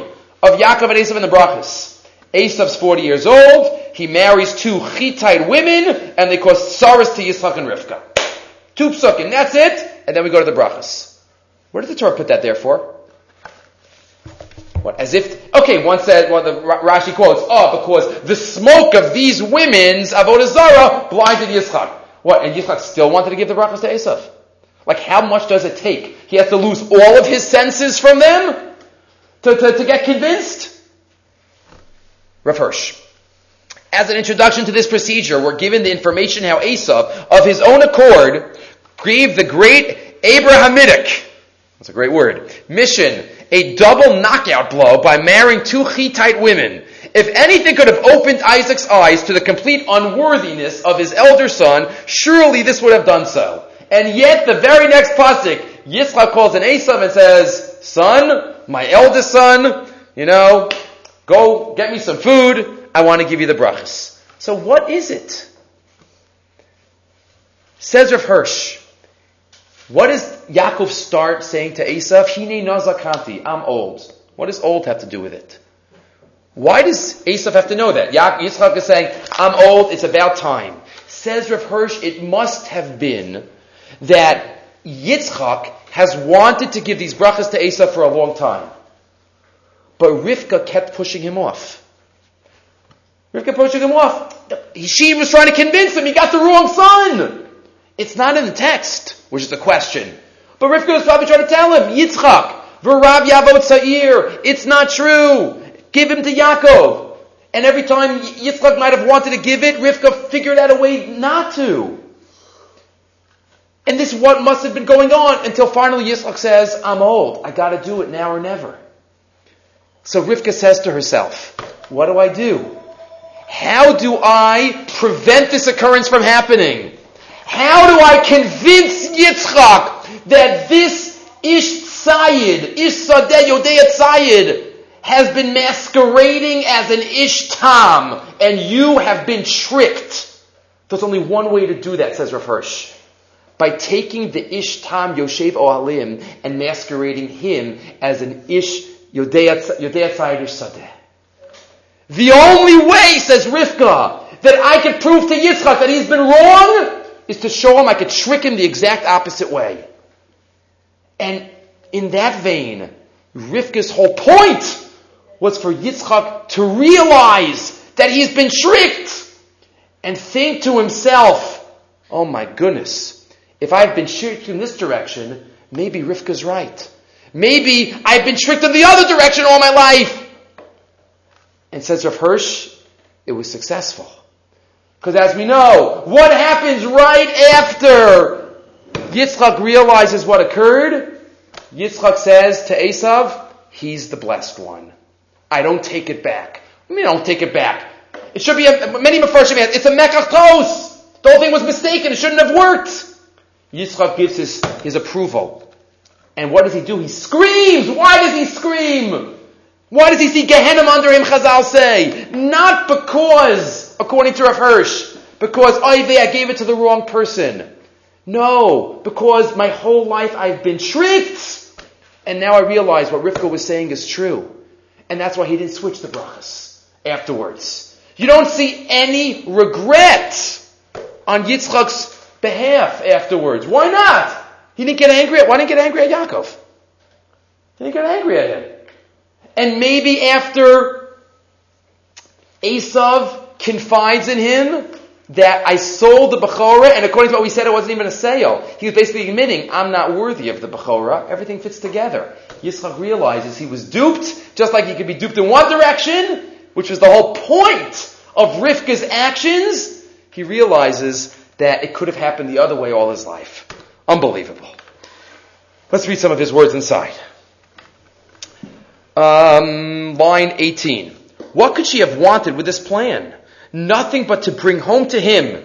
of Yaakov and Esav and the Brachas. Esav's 40 years old, he marries two Chitite women, and they cause sorrows to Yitzchak and Rivka. Two psukim, that's it, and then we go to the Brachas. Where did the Torah put that there for? What, as if, okay, one said, one of the Rashi quotes, oh, because the smoke of these women's Avodah Zarah blinded Yitzchak. What, and Yitzchak still wanted to give the brachas to Esav? Like, how much does it take? He has to lose all of his senses from them to, to, to get convinced? Rav Hirsch. As an introduction to this procedure, we're given the information how Esav, of his own accord, gave the great Abrahamitic, that's a great word, mission a double knockout blow by marrying two Hittite women. If anything could have opened Isaac's eyes to the complete unworthiness of his elder son, surely this would have done so. And yet, the very next pasuk, Yitzchak calls an Esav and says, "Son, my eldest son, you know, go get me some food. I want to give you the brachas." So, what is it? Says Rav Hirsch, what does Yaakov start saying to Esav? Hine nazakanti, I'm old. What does old have to do with it? Why does Esav have to know that? Yitzchak is saying, I'm old, it's about time. Says Rav Hirsch, it must have been that Yitzchak has wanted to give these brachas to Esav for a long time. But Rivka kept pushing him off. Rivka pushing him off. She was trying to convince him he got the wrong son. It's not in the text, which is a question. But Rivka was probably trying to tell him, Yitzchak, V'rav Yavot Sa'ir, it's not true. Give him to Yaakov. And every time Yitzchak might have wanted to give it, Rivka figured out a way not to. And this is what must have been going on until finally Yitzchak says, I'm old. I gotta do it now or never. So Rivka says to herself, what do I do? How do I prevent this occurrence from happening? How do I convince Yitzchak that this Ish Tzayid, Ish Sadeh Yodea Tzayid, has been masquerading as an Ish Tam, and you have been tricked? There's only one way to do that, says Rav Hirsch. By taking the Ish Tam Yoshev Ohalim and masquerading him as an Ish Yodea Tzayid Ish Sadeh. The only way, says Rivka, that I could prove to Yitzchak that he's been wrong is to show him I could trick him the exact opposite way. And in that vein, Rivka's whole point was for Yitzchak to realize that he's been tricked and think to himself, oh my goodness, if I've been tricked in this direction, maybe Rivka's right. Maybe I've been tricked in the other direction all my life. And says Rav Hirsch, it was successful. Because as we know, what happens right after Yitzchak realizes what occurred? Yitzchak says to Esav, he's the blessed one. I don't take it back. I mean, I don't take it back. It should be a, many Mepharshim it's a mekachos. The whole thing was mistaken. It shouldn't have worked. Yitzchak gives his, his approval. And what does he do? He screams. Why does he scream? Why does he see Gehenna under him, Chazal say? Not because, according to Rav Hirsch, because, oh, I gave it to the wrong person. No, because my whole life I've been tricked. And now I realize what Rivka was saying is true. And that's why he didn't switch the brachas afterwards. You don't see any regret on Yitzchak's behalf afterwards. Why not? He didn't get angry at, why didn't he get angry at Yaakov? He didn't get angry at him and maybe after Esav confides in him that I sold the Bechorah, and according to what we said, it wasn't even a sale. He was basically admitting, I'm not worthy of the Bechorah. Everything fits together. Yitzchak realizes he was duped, just like he could be duped in one direction, which was the whole point of Rivka's actions. He realizes that it could have happened the other way all his life. Unbelievable. Let's read some of his words inside. Um, line 18. What could she have wanted with this plan? Nothing but to bring home to him,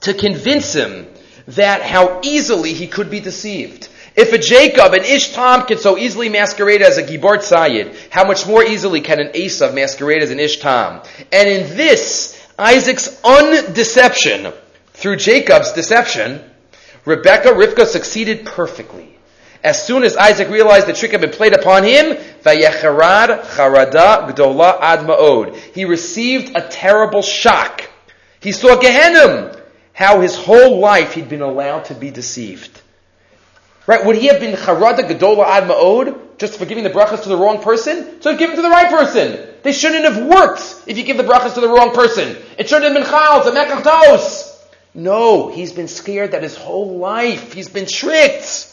to convince him that how easily he could be deceived. If a Jacob, an Ishtam, can so easily masquerade as a Gibor Tzayid, how much more easily can an Esav masquerade as an Ishtam? And in this, Isaac's undeception, through Jacob's deception, Rebecca, Rivka succeeded perfectly. As soon as Isaac realized the trick had been played upon him. He received a terrible shock. He saw Gehenna, how his whole life he'd been allowed to be deceived. Right? Would he have been charada gdola ad ma'od just for giving the brachas to the wrong person? So give them to the right person. They shouldn't have worked if you give the brachas to the wrong person. It shouldn't have been chal, to mekachtos. No, he's been scared that his whole life he's been tricked.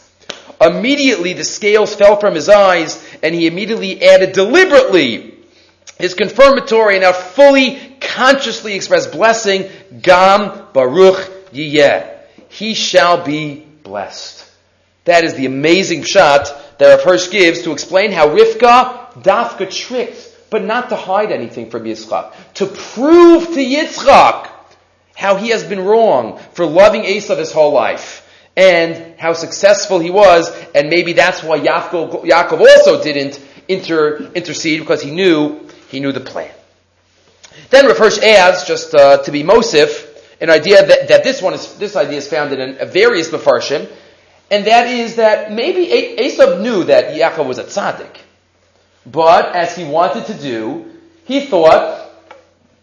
Immediately the scales fell from his eyes and he immediately added deliberately his confirmatory and now fully consciously expressed blessing, Gam Baruch Yiyeh. He shall be blessed. That is the amazing shot that Rav Hirsch gives to explain how Rivka Dafka tricked, but not to hide anything from Yitzchak. To prove to Yitzchak how he has been wrong for loving Esav his whole life and how successful he was, and maybe that's why Yaakov, Yaakov also didn't inter, intercede because he knew he knew the plan. Then Rav adds, just uh, to be Mosif, an idea that, that this one is this idea is found in various mafarshim, and that is that maybe Esav knew that Yaakov was a tzaddik, but as he wanted to do, he thought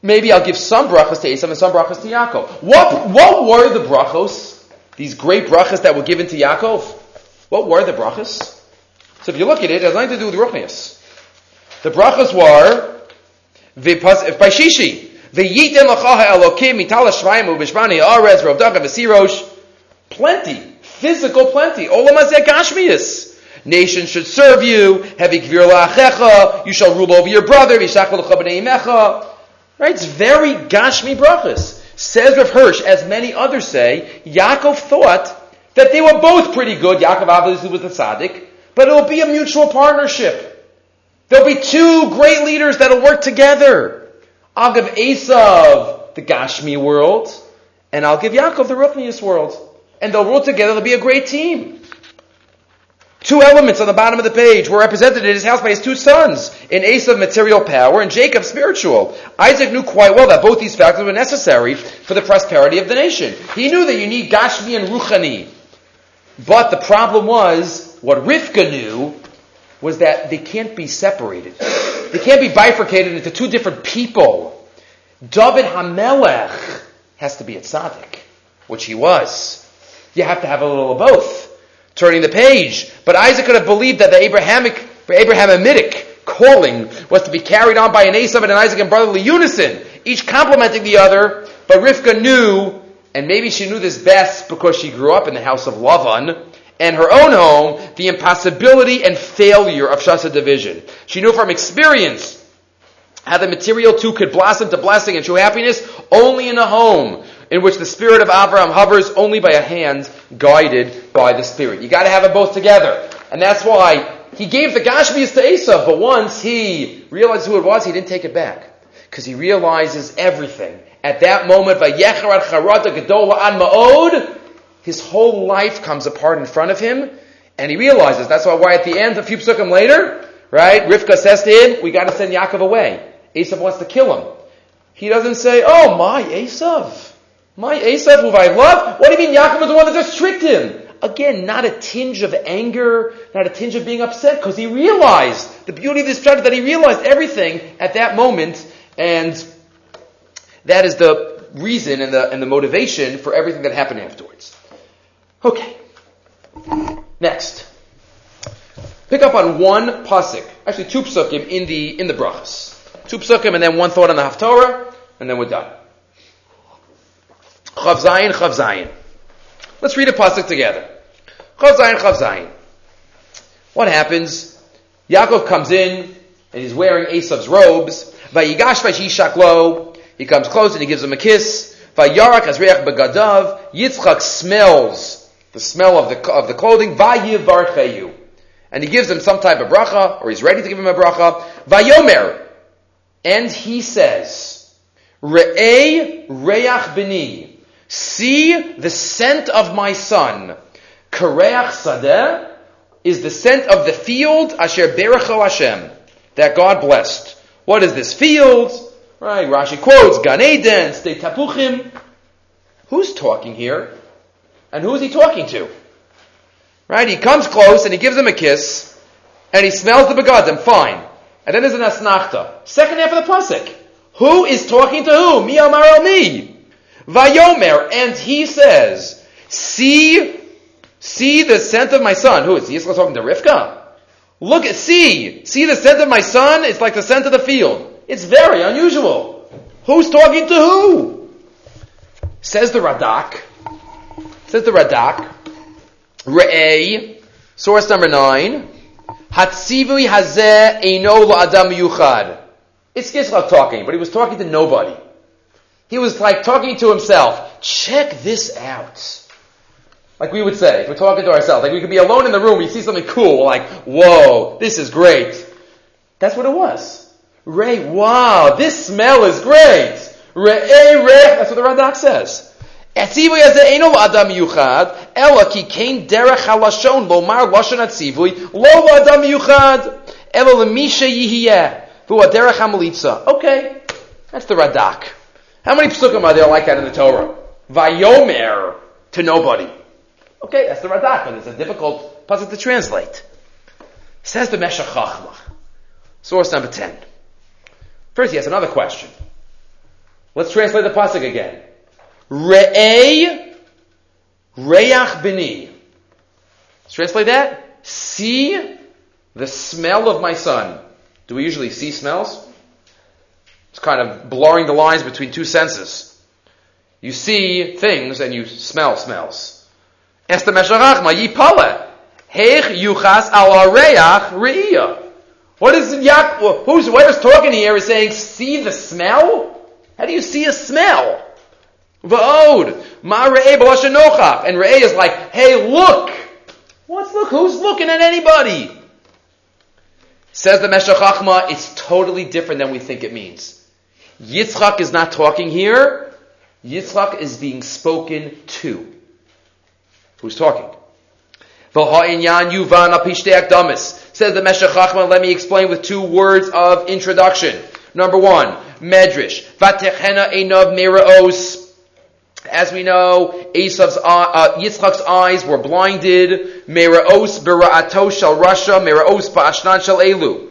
maybe I'll give some brachas to Esav and some brachas to Yaakov. What what were the brachos? These great brachas that were given to Yaakov. What were the brachas? So if you look at it, it has nothing to do with Ruchnius. The brachas were by Shishi. V'yitem lachaha elokim mitala shvayim u'bishmani arez rovdaga v'sirosh. Plenty. Physical plenty. Olam hazeh. Nations should serve you. Heavy kvir la'achecha. You shall rule over your brother. V'yishach l'cha b'nei. Right? It's very gashmi brachas. Says Rav Hirsch, as many others say, Yaakov thought that they were both pretty good. Yaakov obviously was the tzaddik, but it'll be a mutual partnership. There'll be two great leaders that'll work together. I'll give Esav the Gashmi world, and I'll give Yaakov the Ruchnius world. And they'll rule together, they'll be a great team. Two elements on the bottom of the page were represented in his house by his two sons. In Esav, material power, and Jacob, spiritual. Isaac knew quite well that both these factors were necessary for the prosperity of the nation. He knew that you need Gashmi and Ruchani. But the problem was, what Rivka knew was that they can't be separated. They can't be bifurcated into two different people. David Hamelech has to be a tzaddik, which he was. You have to have a little of both turning the page. But Isaac could have believed that the Abrahamic, Abrahamitic calling was to be carried on by an Esav and an Isaac in brotherly unison, each complementing the other. But Rivka knew, and maybe she knew this best because she grew up in the house of Lavan, and her own home, the impossibility and failure of Shasa division. She knew from experience how the material too could blossom to blessing and true happiness only in a home in which the spirit of Abraham hovers only by a hand guided by the spirit. You gotta have it both together. And that's why he gave the Gashmias to Esav, but once he realized who it was, he didn't take it back. Because he realizes everything. At that moment, his whole life comes apart in front of him, and he realizes. That's why, why at the end, a few psukim later, right, Rivka says to him, we gotta send Yaakov away. Esav wants to kill him. He doesn't say, oh my, Esav. My Esav, who I love? What do you mean Yaakov is the one that just tricked him? Again, not a tinge of anger, not a tinge of being upset, because he realized the beauty of this chapter that he realized everything at that moment, and that is the reason and the, and the motivation for everything that happened afterwards. Okay. Next. Pick up on one pasuk, actually two psukim in the in the brachas. Two psukim and then one thought on the Haftorah, and then we're done. Chav Zayin, Chav Zayin. Let's read a pasuk together. Chav Zayin, Chav Zayin. What happens? Yaakov comes in and he's wearing Esav's robes. Vayigash vayishak He comes close and he gives him a kiss. Vayarak azreach begadav. Yitzchak smells the smell of the of the clothing. Vayivarcheyu. And he gives him some type of bracha, or he's ready to give him a bracha. Vayomer. And he says, Re'ei reach bini. See the scent of my son. Kareach sadeh is the scent of the field asher berecho Hashem that God blessed. What is this field? Right, Rashi quotes Gan Eden, Sde Tapuchim. Who's talking here? And who is he talking to? Right? He comes close and he gives him a kiss, and he smells the begadim, fine. And then there's an asnachta. Second half of the pasuk. Who is talking to who? Mi amar mi. Vayomer, and he says, see, see the scent of my son. Who is Yisrael talking to Rivka? Look at, see, see the scent of my son? It's like the scent of the field. It's very unusual. Who's talking to who? Says the Radak. Says the Radak. Re'ei, source number nine. Hatzivui hazeh eino la'adam yuchad. It's Yitzchak talking, but he was talking to nobody. He was like talking to himself. Check this out. Like we would say, if we're talking to ourselves, like we could be alone in the room, we see something cool, like, whoa, this is great. That's what it was. Ray, wow, this smell is great. Ray, ray, that's what the Radak says. הציווי הזה אינו לאדם מיוחד, אלא כי כן דרך הלשון לומר לשון הציווי לא לאדם מיוחד, אלא למי שיהיה, והוא הדרך המליצה. Okay, that's the Radak. How many psukim are there like that in the Torah? Vayomer to nobody. Okay, that's the Radak, but it's a difficult pasuk to translate. Says the Meshech Chachma. Source number 10. First, he has another question. Let's translate the pasuk again. Re'ei Reach Bini. Let's translate that. See the smell of my son. Do we usually see smells? It's kind of blurring the lines between two senses. You see things and you smell smells. Esther. Heich Yuchas al Reach Re'iyah. What is Yak? Who's whoever's talking here is saying, see the smell? How do you see a smell? Va'od, ma re'eh b'lashanochach. And re'eh is like, hey, look! What's look? Who's looking at anybody? Says the Meshech Chachma, it's totally different than we think it means. Yitzchak is not talking here. Yitzchak is being spoken to. Who's talking? Says the Meshech Chachma, let me explain with two words of introduction. Number one, Medrash. Vatechena einav meraos. As we know, Esav's, uh, Yitzchak's eyes were blinded. Meraos bera'ato shel Rasha, meraos ba'ashnan shel Elu.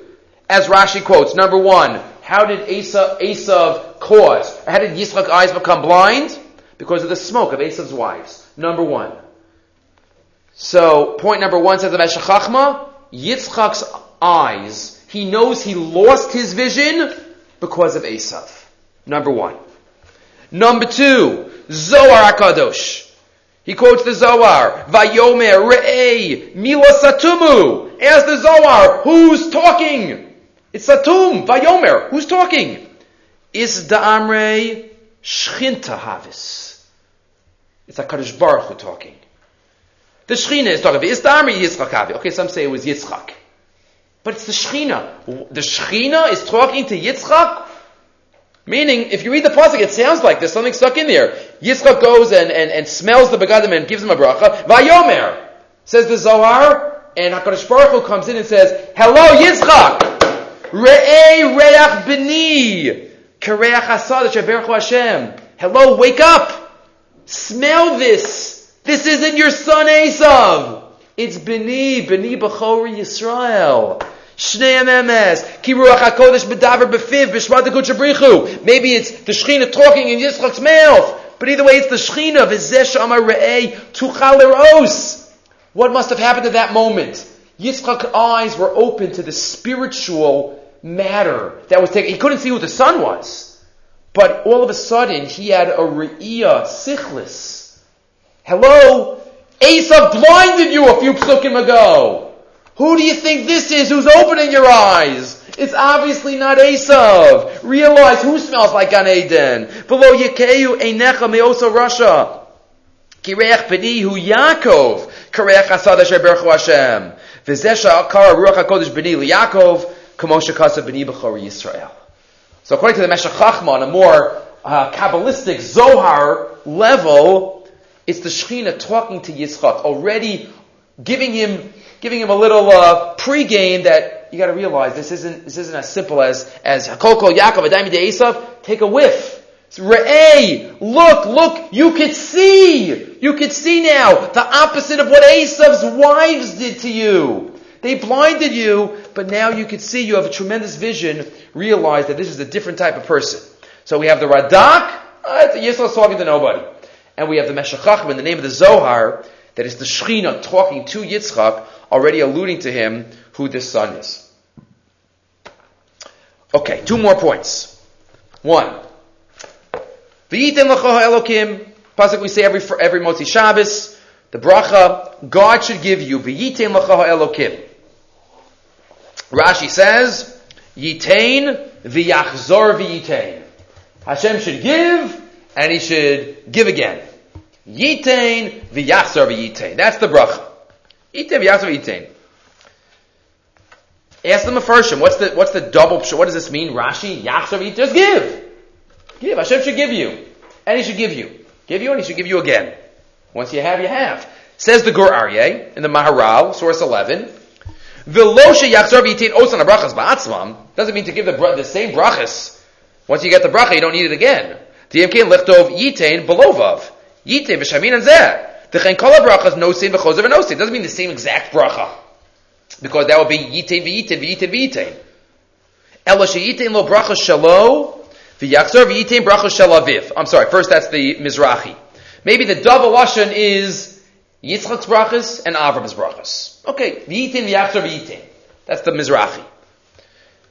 As Rashi quotes, number one, how did Esav, cause, how did Yitzchak's eyes become blind? Because of the smoke of Esav's wives. Number one. So, point number one says the Meshech Chachma, Yitzchak's eyes, he knows he lost his vision because of Esav. Number one. Number two, Zohar HaKadosh. He quotes the Zohar, Vayomer Re'ei Mila Satumu. Ask the Zohar, who's talking? It's Satum, Vayomer, who's talking? Is Da'amre Shchinta Havis. It's a HaKadosh Baruch Hu talking. The Shechina is talking. Is Da'amre Yitzchak Havi. Okay, some say it was Yitzchak. But it's the Shechina. The Shechina is talking to Yitzchak Meaning, if you read the pasuk, it sounds like there's something stuck in there. Yitzchak goes and, and, and smells the begadim and gives him a bracha. Vayomer says the Zohar, and Hakadosh Baruch Hu comes in and says, "Hello, Yitzchak, re'ei reach b'ni, kareach hasad Hashem. Hello, wake up, smell this. This isn't your son Esav. It's b'ni, b'ni b'chori Yisrael." Maybe it's the Shechina talking in Yitzchak's mouth. But either way, it's the Shechina. V'zeish amar rei tuchaleros. What must have happened at that moment? Yitzchak's eyes were open to the spiritual matter that was taken. He couldn't see who the son was. But all of a sudden, he had a re'iyah, sichlis. Hello? Asa blinded you a few psukim ago. Who do you think this is who's opening your eyes? It's obviously not Esav. Realize who smells like Gan Eden. Below Yekeyu Einecha Meosa Rasha. Kireach B'ni Yaakov. Kireach Asad Asher Berchu Hashem. V'zesha Akara Ruach HaKodesh B'ni Yaakov. Kamosha Kasa B'ni B'chor Yisrael. So according to the Meshech Chachma, on a more uh, Kabbalistic Zohar level, it's the Shechina talking to Yitzchak, already giving him giving him a little uh, pre-game that you got to realize this isn't this isn't as simple as as Kol Yaakov Adami de Esav. Take a whiff. Re'eh, look, look, you could see. You could see now the opposite of what Esav's wives did to you. They blinded you, but now you can see. You have a tremendous vision. Realize that this is a different type of person. So we have the Radak. Uh, Yisrael's talking to nobody. And we have the Meshech Chachma in the name of the Zohar, that is the Shechina talking to Yitzchak, already alluding to him who this son is. Okay, two more points. One. V'yitem l'choha elokim. Pasuk we say every, every Motzi Shabbos. The bracha, God should give you. V'yitem l'choha elokim. Rashi says, Yitain v'yachzor v'yitain. Hashem should give, and he should give again. Yitain v'yachzor v'yitain. That's the bracha. Yitain v'yachzor v'yitain. Ask them a first what's the, what's the double, what does this mean? Rashi, yachzor v'yitain. Just give! Give. Hashem should give you. And he should give you. Give you, and he should give you again. Once you have, you have. Says the Gur Aryeh in the Maharal, source 11, doesn't mean to give the the same brachas. Once you get the bracha, you don't need it again. Diemkein Lichtov Yitain Belovav Yitain V'Shamin Zeh. Dechen doesn't mean the same exact bracha because that would be yitain v'yitain v'yitain v'yitain. Ela lo bracha shalo v'yachzor v'yitain bracha shalaviv. I'm sorry. First, that's the Mizrahi. Maybe the double lashon is Yitzchak's brachas and Avram's brachas. Okay, v'yitain v'yachzor v'yitain. That's the Mizrahi.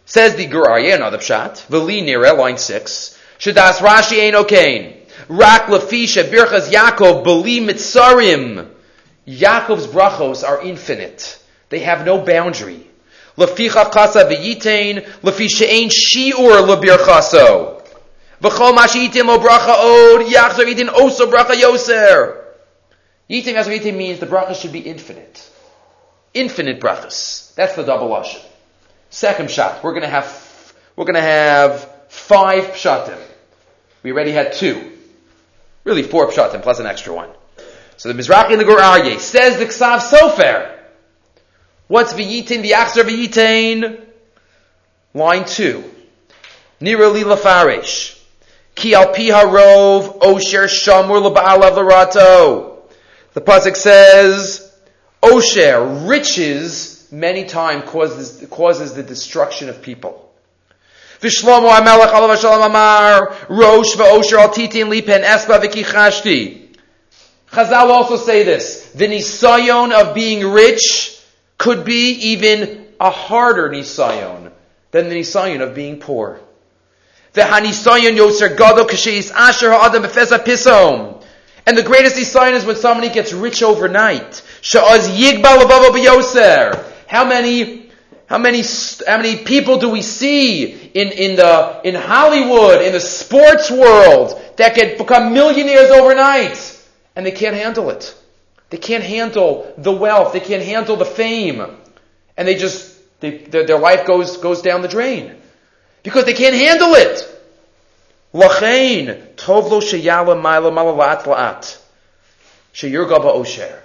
Says the Gur Aryeh, another pshat. V'li nira, line six. Shadas Rashi ein okain. Rak lafisha birchas Yaakov beli mitzarim. Yaakov's brachos are infinite. They have no boundary. Leficha chasa v'yitain, lefi she'ein shi'ur lebirchaso. V'chol ma she'itim lo bracha od, yachzav yitin oso bracha yoser. Yitim yitim means the bracha should be infinite. Infinite brachas. That's the double lashon. Second shot. We're gonna have, we're gonna have five pshatim. We already had two. Really four pshatim plus an extra one. So the Mizrahi and the Gur says the Ksav Sofer. What's v'yitin v'yachzer v'yitain? Line two. Nira li lafarish. Ki al pi harov osher shamur l'ba'alav l'rato. The pasuk says, osher, riches, many times causes, causes the destruction of people. V'shlomo HaMelech alav shalom amar, rosh v'osher al titin lipen espa v'kichashti. Chazal also say this, the nisayon of being rich could be even a harder nisayon than the nisayon of being poor. The hanisayon yoser gadol kasheis asher ha'adam befesa pisom. And the greatest nisayon is when somebody gets rich overnight. How many how many, how many people do we see in, in the, in Hollywood, in the sports world, that can become millionaires overnight, and they can't handle it? They can't handle the wealth. They can't handle the fame. And they just, they, their, their life goes, goes down the drain. Because they can't handle it. Lachain, tovlo sheyala maila malalat la'at. Sheyur gaba osher.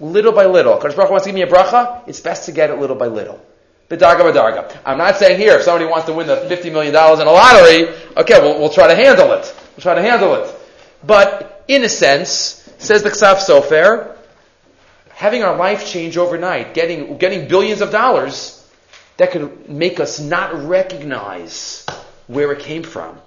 Little by little. Kadosh Baruch wants to give me a bracha, it's best to get it little by little. Bidarga bidarga. I'm not saying here, if somebody wants to win the $50 million in a lottery, okay, we'll, we'll try to handle it. We'll try to handle it. But, in a sense, says the Ksav Sofer, having our life change overnight, getting, getting billions of dollars, that could make us not recognize where it came from.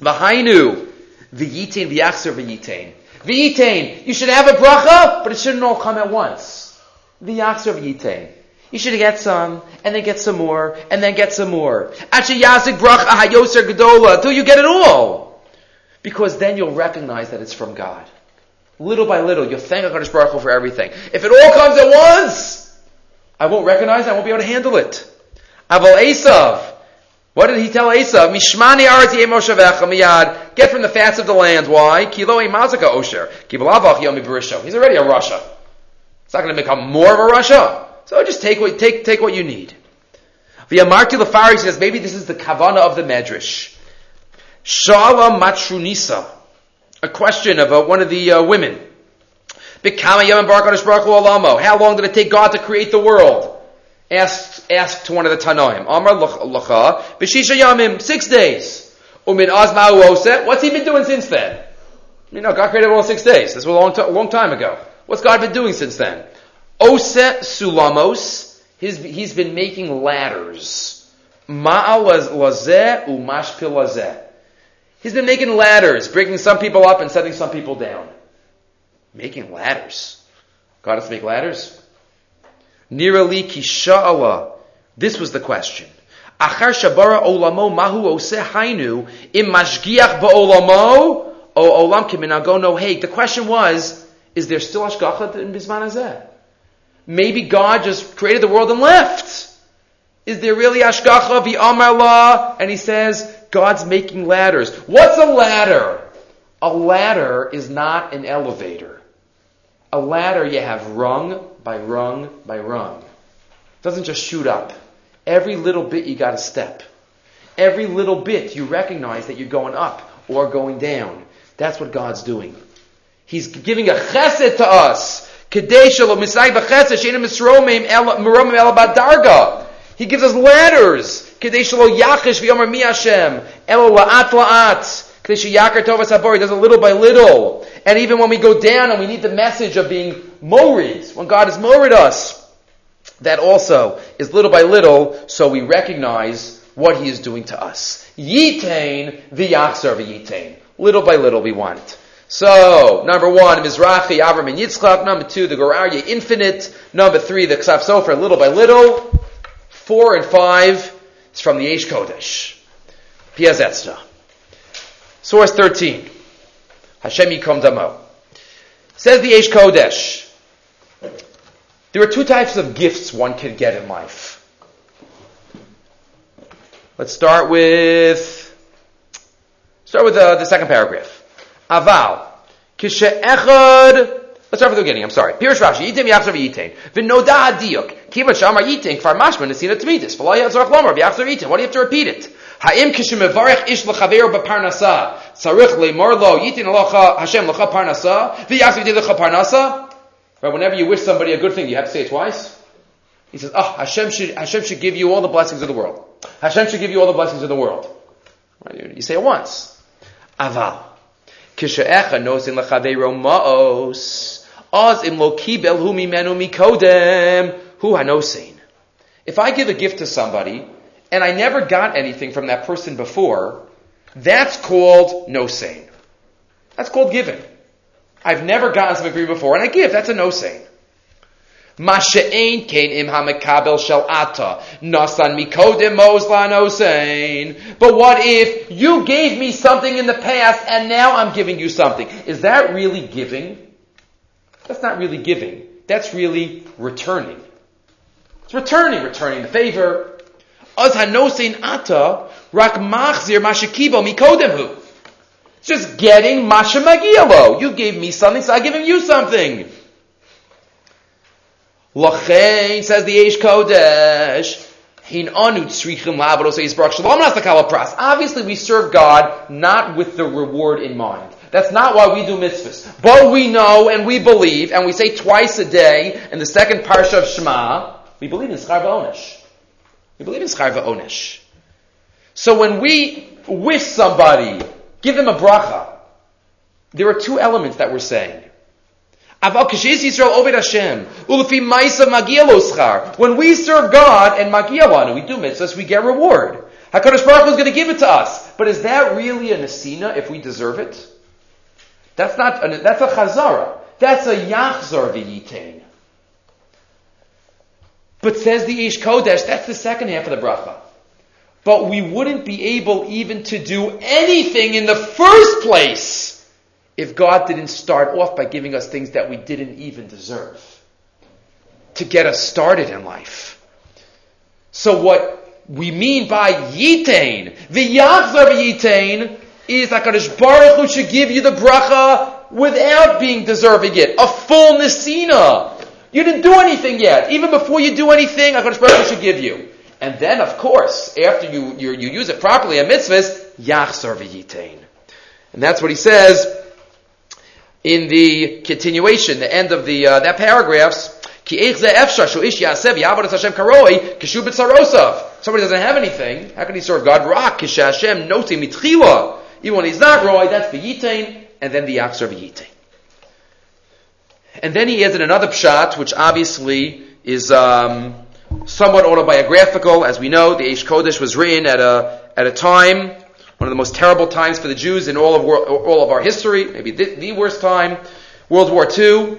V'hainu, v'yitain v'yachzer v'yitain. V'yitain, you should have a bracha, but it shouldn't all come at once. V'yachzer v'yitain. You should get some, and then get some more, and then get some more. yazik bracha hayoser gedola, until you get it all. Because then you'll recognize that it's from God. Little by little, you'll thank HaKadosh Baruch Hu for everything. If it all comes at once, I won't recognize it, I won't be able to handle it. Aval Esav. What did he tell Esav? Mishmani arati emoshavecha miyad. Get from the fats of the land. Why? Kilo mazaka osher. Kibalavach yomi barisho. He's already a Russia. It's not going to become more of a Russia. So just take what, take, take what you need. V'yamarti lefari says, maybe this is the kavana of the medrash. Shala matrunisa a question of uh, one of the uh, women. How long did it take God to create the world? Asked, asked to one of the Tanoim. Amar Lacha, B'shisha Yamim, six days. Umin Azma What's he been doing since then? You know, God created world six days. This was a long, long time ago. What's God been doing since then? Ose Sulamos. He's, he's been making ladders. Ma'al lazeh umashpil lazeh. He's been making ladders, breaking some people up and setting some people down. Making ladders. God has to make ladders? Nirali kisha'ala. This was the question. Achar shabara olamo mahu hainu im mashgiach ba'olamo o olam no. The question was, is there still ashgacha in bisman? Maybe God just created the world and left. Is there really ashgacha v'amar And he says, God's making ladders. What's a ladder? A ladder is not an elevator. A ladder you have rung by rung by rung. Doesn't just shoot up. Every little bit you gotta step. Every little bit you recognize that you're going up or going down. That's what God's doing. He's giving a chesed to us. He gives us ladders. He does it little by little. And even when we go down and we need the message of being morid, when God has morid us, that also is little by little, so we recognize what He is doing to us. Yitain v'yachzar v'yitain. Little by little we want it. So, number one, Mizrachi, Avram, and Yitzchak. Number two, the Gur Aryeh, infinite. Number three, the Ksav Sofer, little by little. Four and five is from the Eish Kodesh. Piazetzna. Source 13. Hashem Yikom Damo. Says the Eish Kodesh. There are two types of gifts one can get in life. Let's start with start with uh, the second paragraph. Aval kishe'echad. Let's start from the beginning. I'm sorry. Pirish Rashi yitim yachzav yitain v'noda hadiyuk kiva shamar yitain kfar mashma nesina tmitis v'lo yatzorach lomar v'yachzav yitain. What do you have to repeat it? Ha'im kishemevarech ish l'chaver b'parnasa tzarich le'mor lo yitin alocha Hashem l'cha parnasa v'yachzav yitin l'cha parnasa Right? Whenever you wish somebody a good thing, you have to say it twice. He says, oh, Hashem should, Hashem should give you all the blessings of the world. Hashem should give you all the blessings of the world. Right? You say it once. Aval. Kishaecha nosin lechaveiro ma'os. Oz im lo kibel hu mimenu mikodem. Hu hanosin. If I give a gift to somebody, and I never got anything from that person before, that's called no saying. That's called giving. I've never gotten something from you before, and I give. That's a no saying. Masha'ain kain im hamakabel shel ata nasan mikodem mozla no saying. But what if you gave me something in the past and now I'm giving you something? Is that really giving? That's not really giving. That's really returning. It's returning, returning the favor. Az hanosein ata rak machzir mashakibo mikodemhu. It's just getting Masha Magiyalo. You gave me something, so I'm giving you something. Lachain says the Eish Kodesh. Obviously, we serve God not with the reward in mind. That's not why we do mitzvahs. But we know and we believe, and we say twice a day in the second parsha of Shema, we believe in Schar Onish. We believe in Schar Onish. So when we wish somebody Give them a bracha. There are two elements that we're saying. When we serve God and magiyalanu, we do mitzvahs, we get reward. Hakadosh Baruch Hu is going to give it to us. But is that really a nesina if we deserve it? That's not. A, that's a chazara. That's a yachzar v'yitain. But says the Eish Kodesh, that's the second half of the bracha. But we wouldn't be able even to do anything in the first place if God didn't start off by giving us things that we didn't even deserve to get us started in life. So what we mean by yitain, the yachzar yitain, is HaKadosh Baruch Hu should give you the bracha without being deserving it. A full nesina. You didn't do anything yet. Even before you do anything, HaKadosh Baruch should give you. And then, of course, after you, you, you use it properly a mitzvahs, yachzar v'yitain. And that's what he says in the continuation, the end of the uh, that paragraphs. Somebody doesn't have anything. How can he serve God? Rak kisha noti mitchila. Even when he's not roy, that's the yitain, and then the yachzer v'yitain. And then he adds in another pshat, which obviously is um, somewhat autobiographical. As we know, the Eish Kodesh was written at a at a time, one of the most terrible times for the Jews in all of all of our history, maybe the, the worst time, World War II.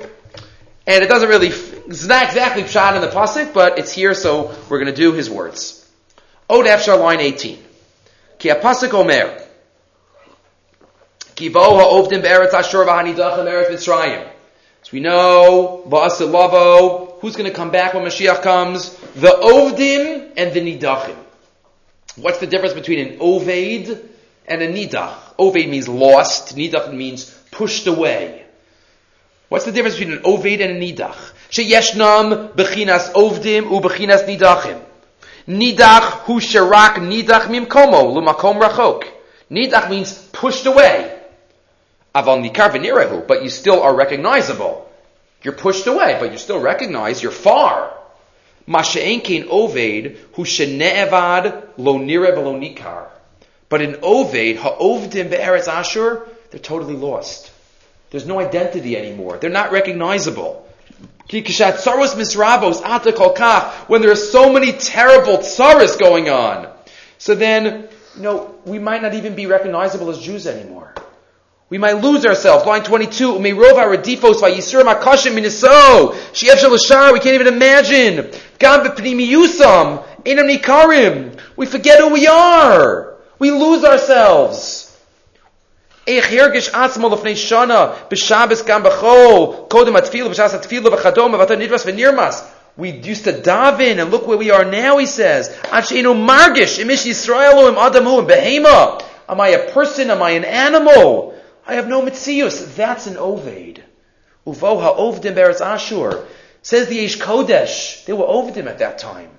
And it doesn't really, it's not exactly pshat in the pasuk, but it's here, so we're going to do his words. Od Efshar, line 18. Ki pasuk omer. Ki bo ha'ovdim be'eretz Ashur v'hanidachim eretz Mitzrayim. So we know, ba'asil lavo, who's going to come back when Mashiach comes? The ovdim and the nidachim. What's the difference between an oved and a nidach? Oved means lost, nidach means pushed away. What's the difference between an oved and a nidach? Sheyeshnam bechinas ovdim u bechinas nidachim. Nidach hu sherak nidach mimkomo lumakom rachok. Nidach means pushed away. Aval nikar but you still are recognizable. You're pushed away, but you're still recognize You're far. Oved shene'evad lo nikar. But in oved, ha'ovdim be'eretz ashur, they're totally lost. There's no identity anymore. They're not recognizable. When there are so many terrible tsaras going on. So then, you know, we might not even be recognizable as Jews anymore. We might lose ourselves. Line 22, We can't even imagine. We forget who we are. We lose ourselves. איך הרגיש עצמו לפני שנה, בשבס גם בחול, קודם התפילה, בשעס התפילה וכדומה, ואתה נדרס ונרמס. We used to daven, and look where we are now, he says. עד שאינו מרגיש, אם איש ישראל או אם אדם הוא, בהמה. Am I a person? Am I an animal? I have no mitzius. That's an oved. Uvo ha'ovdim beretz Ashur. Says the Eish Kodesh. They were ovdim at that time.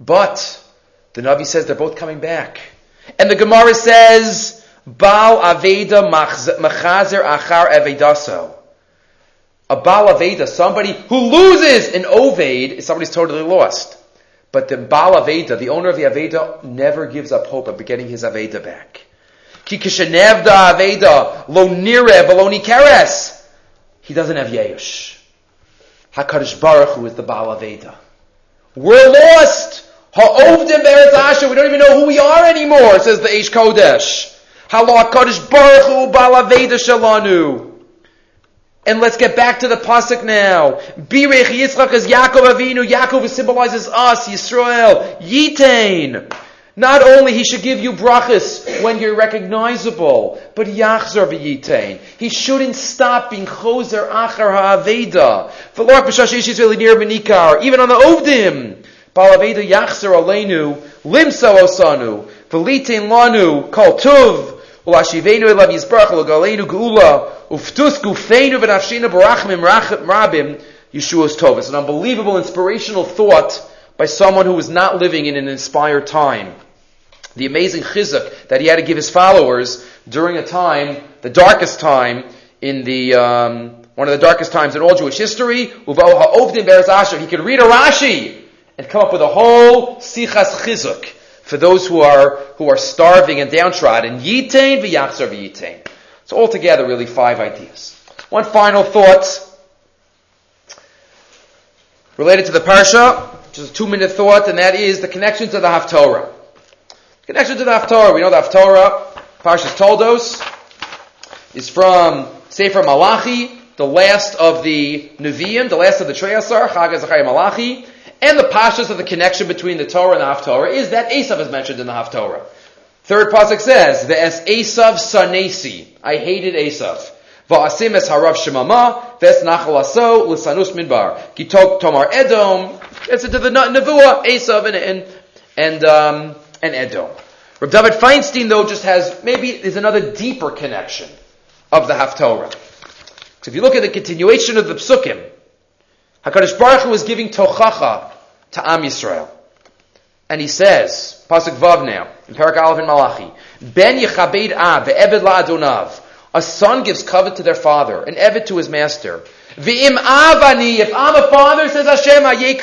But, the Navi says they're both coming back. And the Gemara says, Baal Aveda Machazer Achar Avedaso. A Baal Aveda, somebody who loses an Oved, is somebody's totally lost. But the Baal Aveda, the owner of the Aveda, never gives up hope of getting his Aveda back. Ki kishenevda Aveda lo nire lo nikeres. He doesn't have Yeush. HaKadosh Baruch Hu is the Baal Aveda. We're lost! Ha'ovdim Beretz Ashur. We don't even know who we are anymore, says the Eish Kodesh. Halo HaKadosh Baruch Hu Balaveda Shalanu. And let's get back to the pasuk now. Birech Yitzchak is Yaakov Avinu. Yaakov symbolizes us, Yisrael. Yitain. Not only he should give you brachas when you're recognizable, but yachzor v'yitain. He shouldn't stop being choser achar ha'aveda. V'lor b'shash ish Yisrael near v'nikar. Even on the ovdim. Balaveda yachzor aleinu. Limso osanu. V'litain lanu. Kol tuv. Ulashivenu elav yisbrach l'galeinu geula uftus gufeinu v'nafshina barachmim rabim Yeshua's Tov. It's an unbelievable inspirational thought by someone who was not living in an inspired time. The amazing chizuk that he had to give his followers during a time, the darkest time in the um, one of the darkest times in all Jewish history. He could read a Rashi and come up with a whole sichas chizuk for those who are, who are starving and downtrodden. Yitain v'yachzor v'yitain. So altogether, really five ideas. One final thought related to the parsha, just a two-minute thought, and that is the connection to the Haftorah. Connection to the Haftorah. We know the Haftorah, Parshas Toldos, is from Sefer Malachi, the last of the Nevi'im, the last of the Treyasar, Chag Malachi, and the pashas of the connection between the Torah and the Haftorah is that Esav is mentioned in the Haftorah. Third pasuk says, "The es Esav sanesi." I hated Esav. Va'asim es harav shemama ves nachal aso l'sanus midbar. Kitok tomar Edom. It's into the nevuah Esav and and and, um, and Edom. Rav David Feinstein though just has maybe there's another deeper connection of the Haftorah. So if you look at the continuation of the psukim, Hakadosh Baruch Hu is giving tochacha to Am Yisrael. And he says, Pasuk Vav now, in Parak Aleph in Malachi, Ben Yechabed A ve'eved la'adonav, A son gives kavod to their father, an evet to his master. V'im avani, if I'm a father, says Hashem, ayek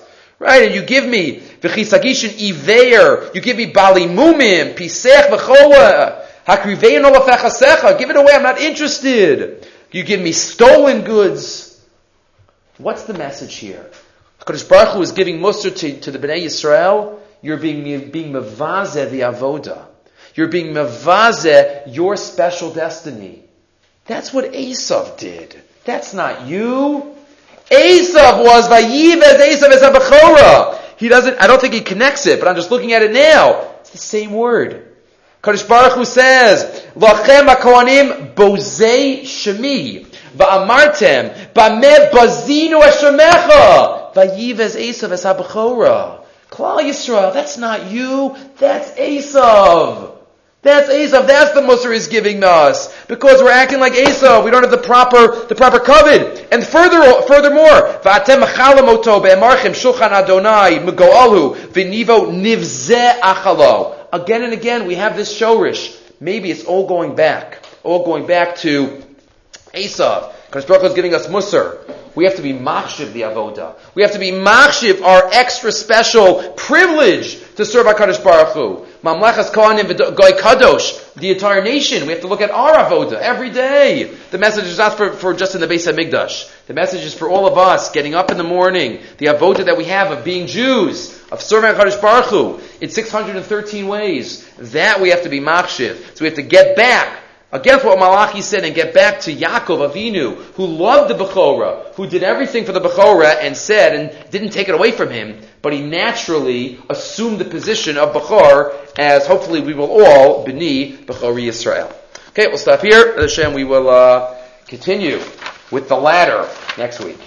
Right? And you give me v'chisagishin iveir. You give me bali mumim, pisech v'chola. Hakrivein olafechasecha. Give it away. I'm not interested. You give me stolen goods. What's the message here? Kodesh Baruch Hu is giving Musar to, to the Bnei Yisrael. You're being, being mevazeh the avoda. You're being mevazeh your special destiny. That's what Esav did. That's not you. Esav was vayivez Esav es abachora. He doesn't, I don't think he connects it, but I'm just looking at it now. It's the same word. Kadosh Baruch Hu says, Lachem HaKohanim bozei shemi, va'amartem, ba'meh bazinu Hashemecha, vayivez Esav es abachora. Klal Yisrael, that's not you, that's Esav. That's Esav. That's the Musar is giving us because we're acting like Esav. We don't have the proper the proper kavod. And further furthermore. Again and again, we have this shorish. Maybe it's all going back, all going back to Esav. Because Baruch is giving us Musar. We have to be machshiv the avoda. We have to be machshiv our extra special privilege to serve our HaKadosh Baruch Hu. Mamlechas Kohanim Goy Kadosh, the entire nation. We have to look at our avoda every day. The message is not for, for just in the base of Hamikdash. The message is for all of us, getting up in the morning, the avoda that we have of being Jews, of serving HaKadosh Baruch Hu, in 613 ways. That we have to be machshiv. So we have to get back against what Malachi said and get back to Yaakov Avinu, who loved the Bechorah, who did everything for the Bechorah and said and didn't take it away from him, but he naturally assumed the position of Bechor as hopefully we will all B'ni Bechori Yisrael. Okay, we'll stop here. Hashem, we will uh, continue with the ladder next week.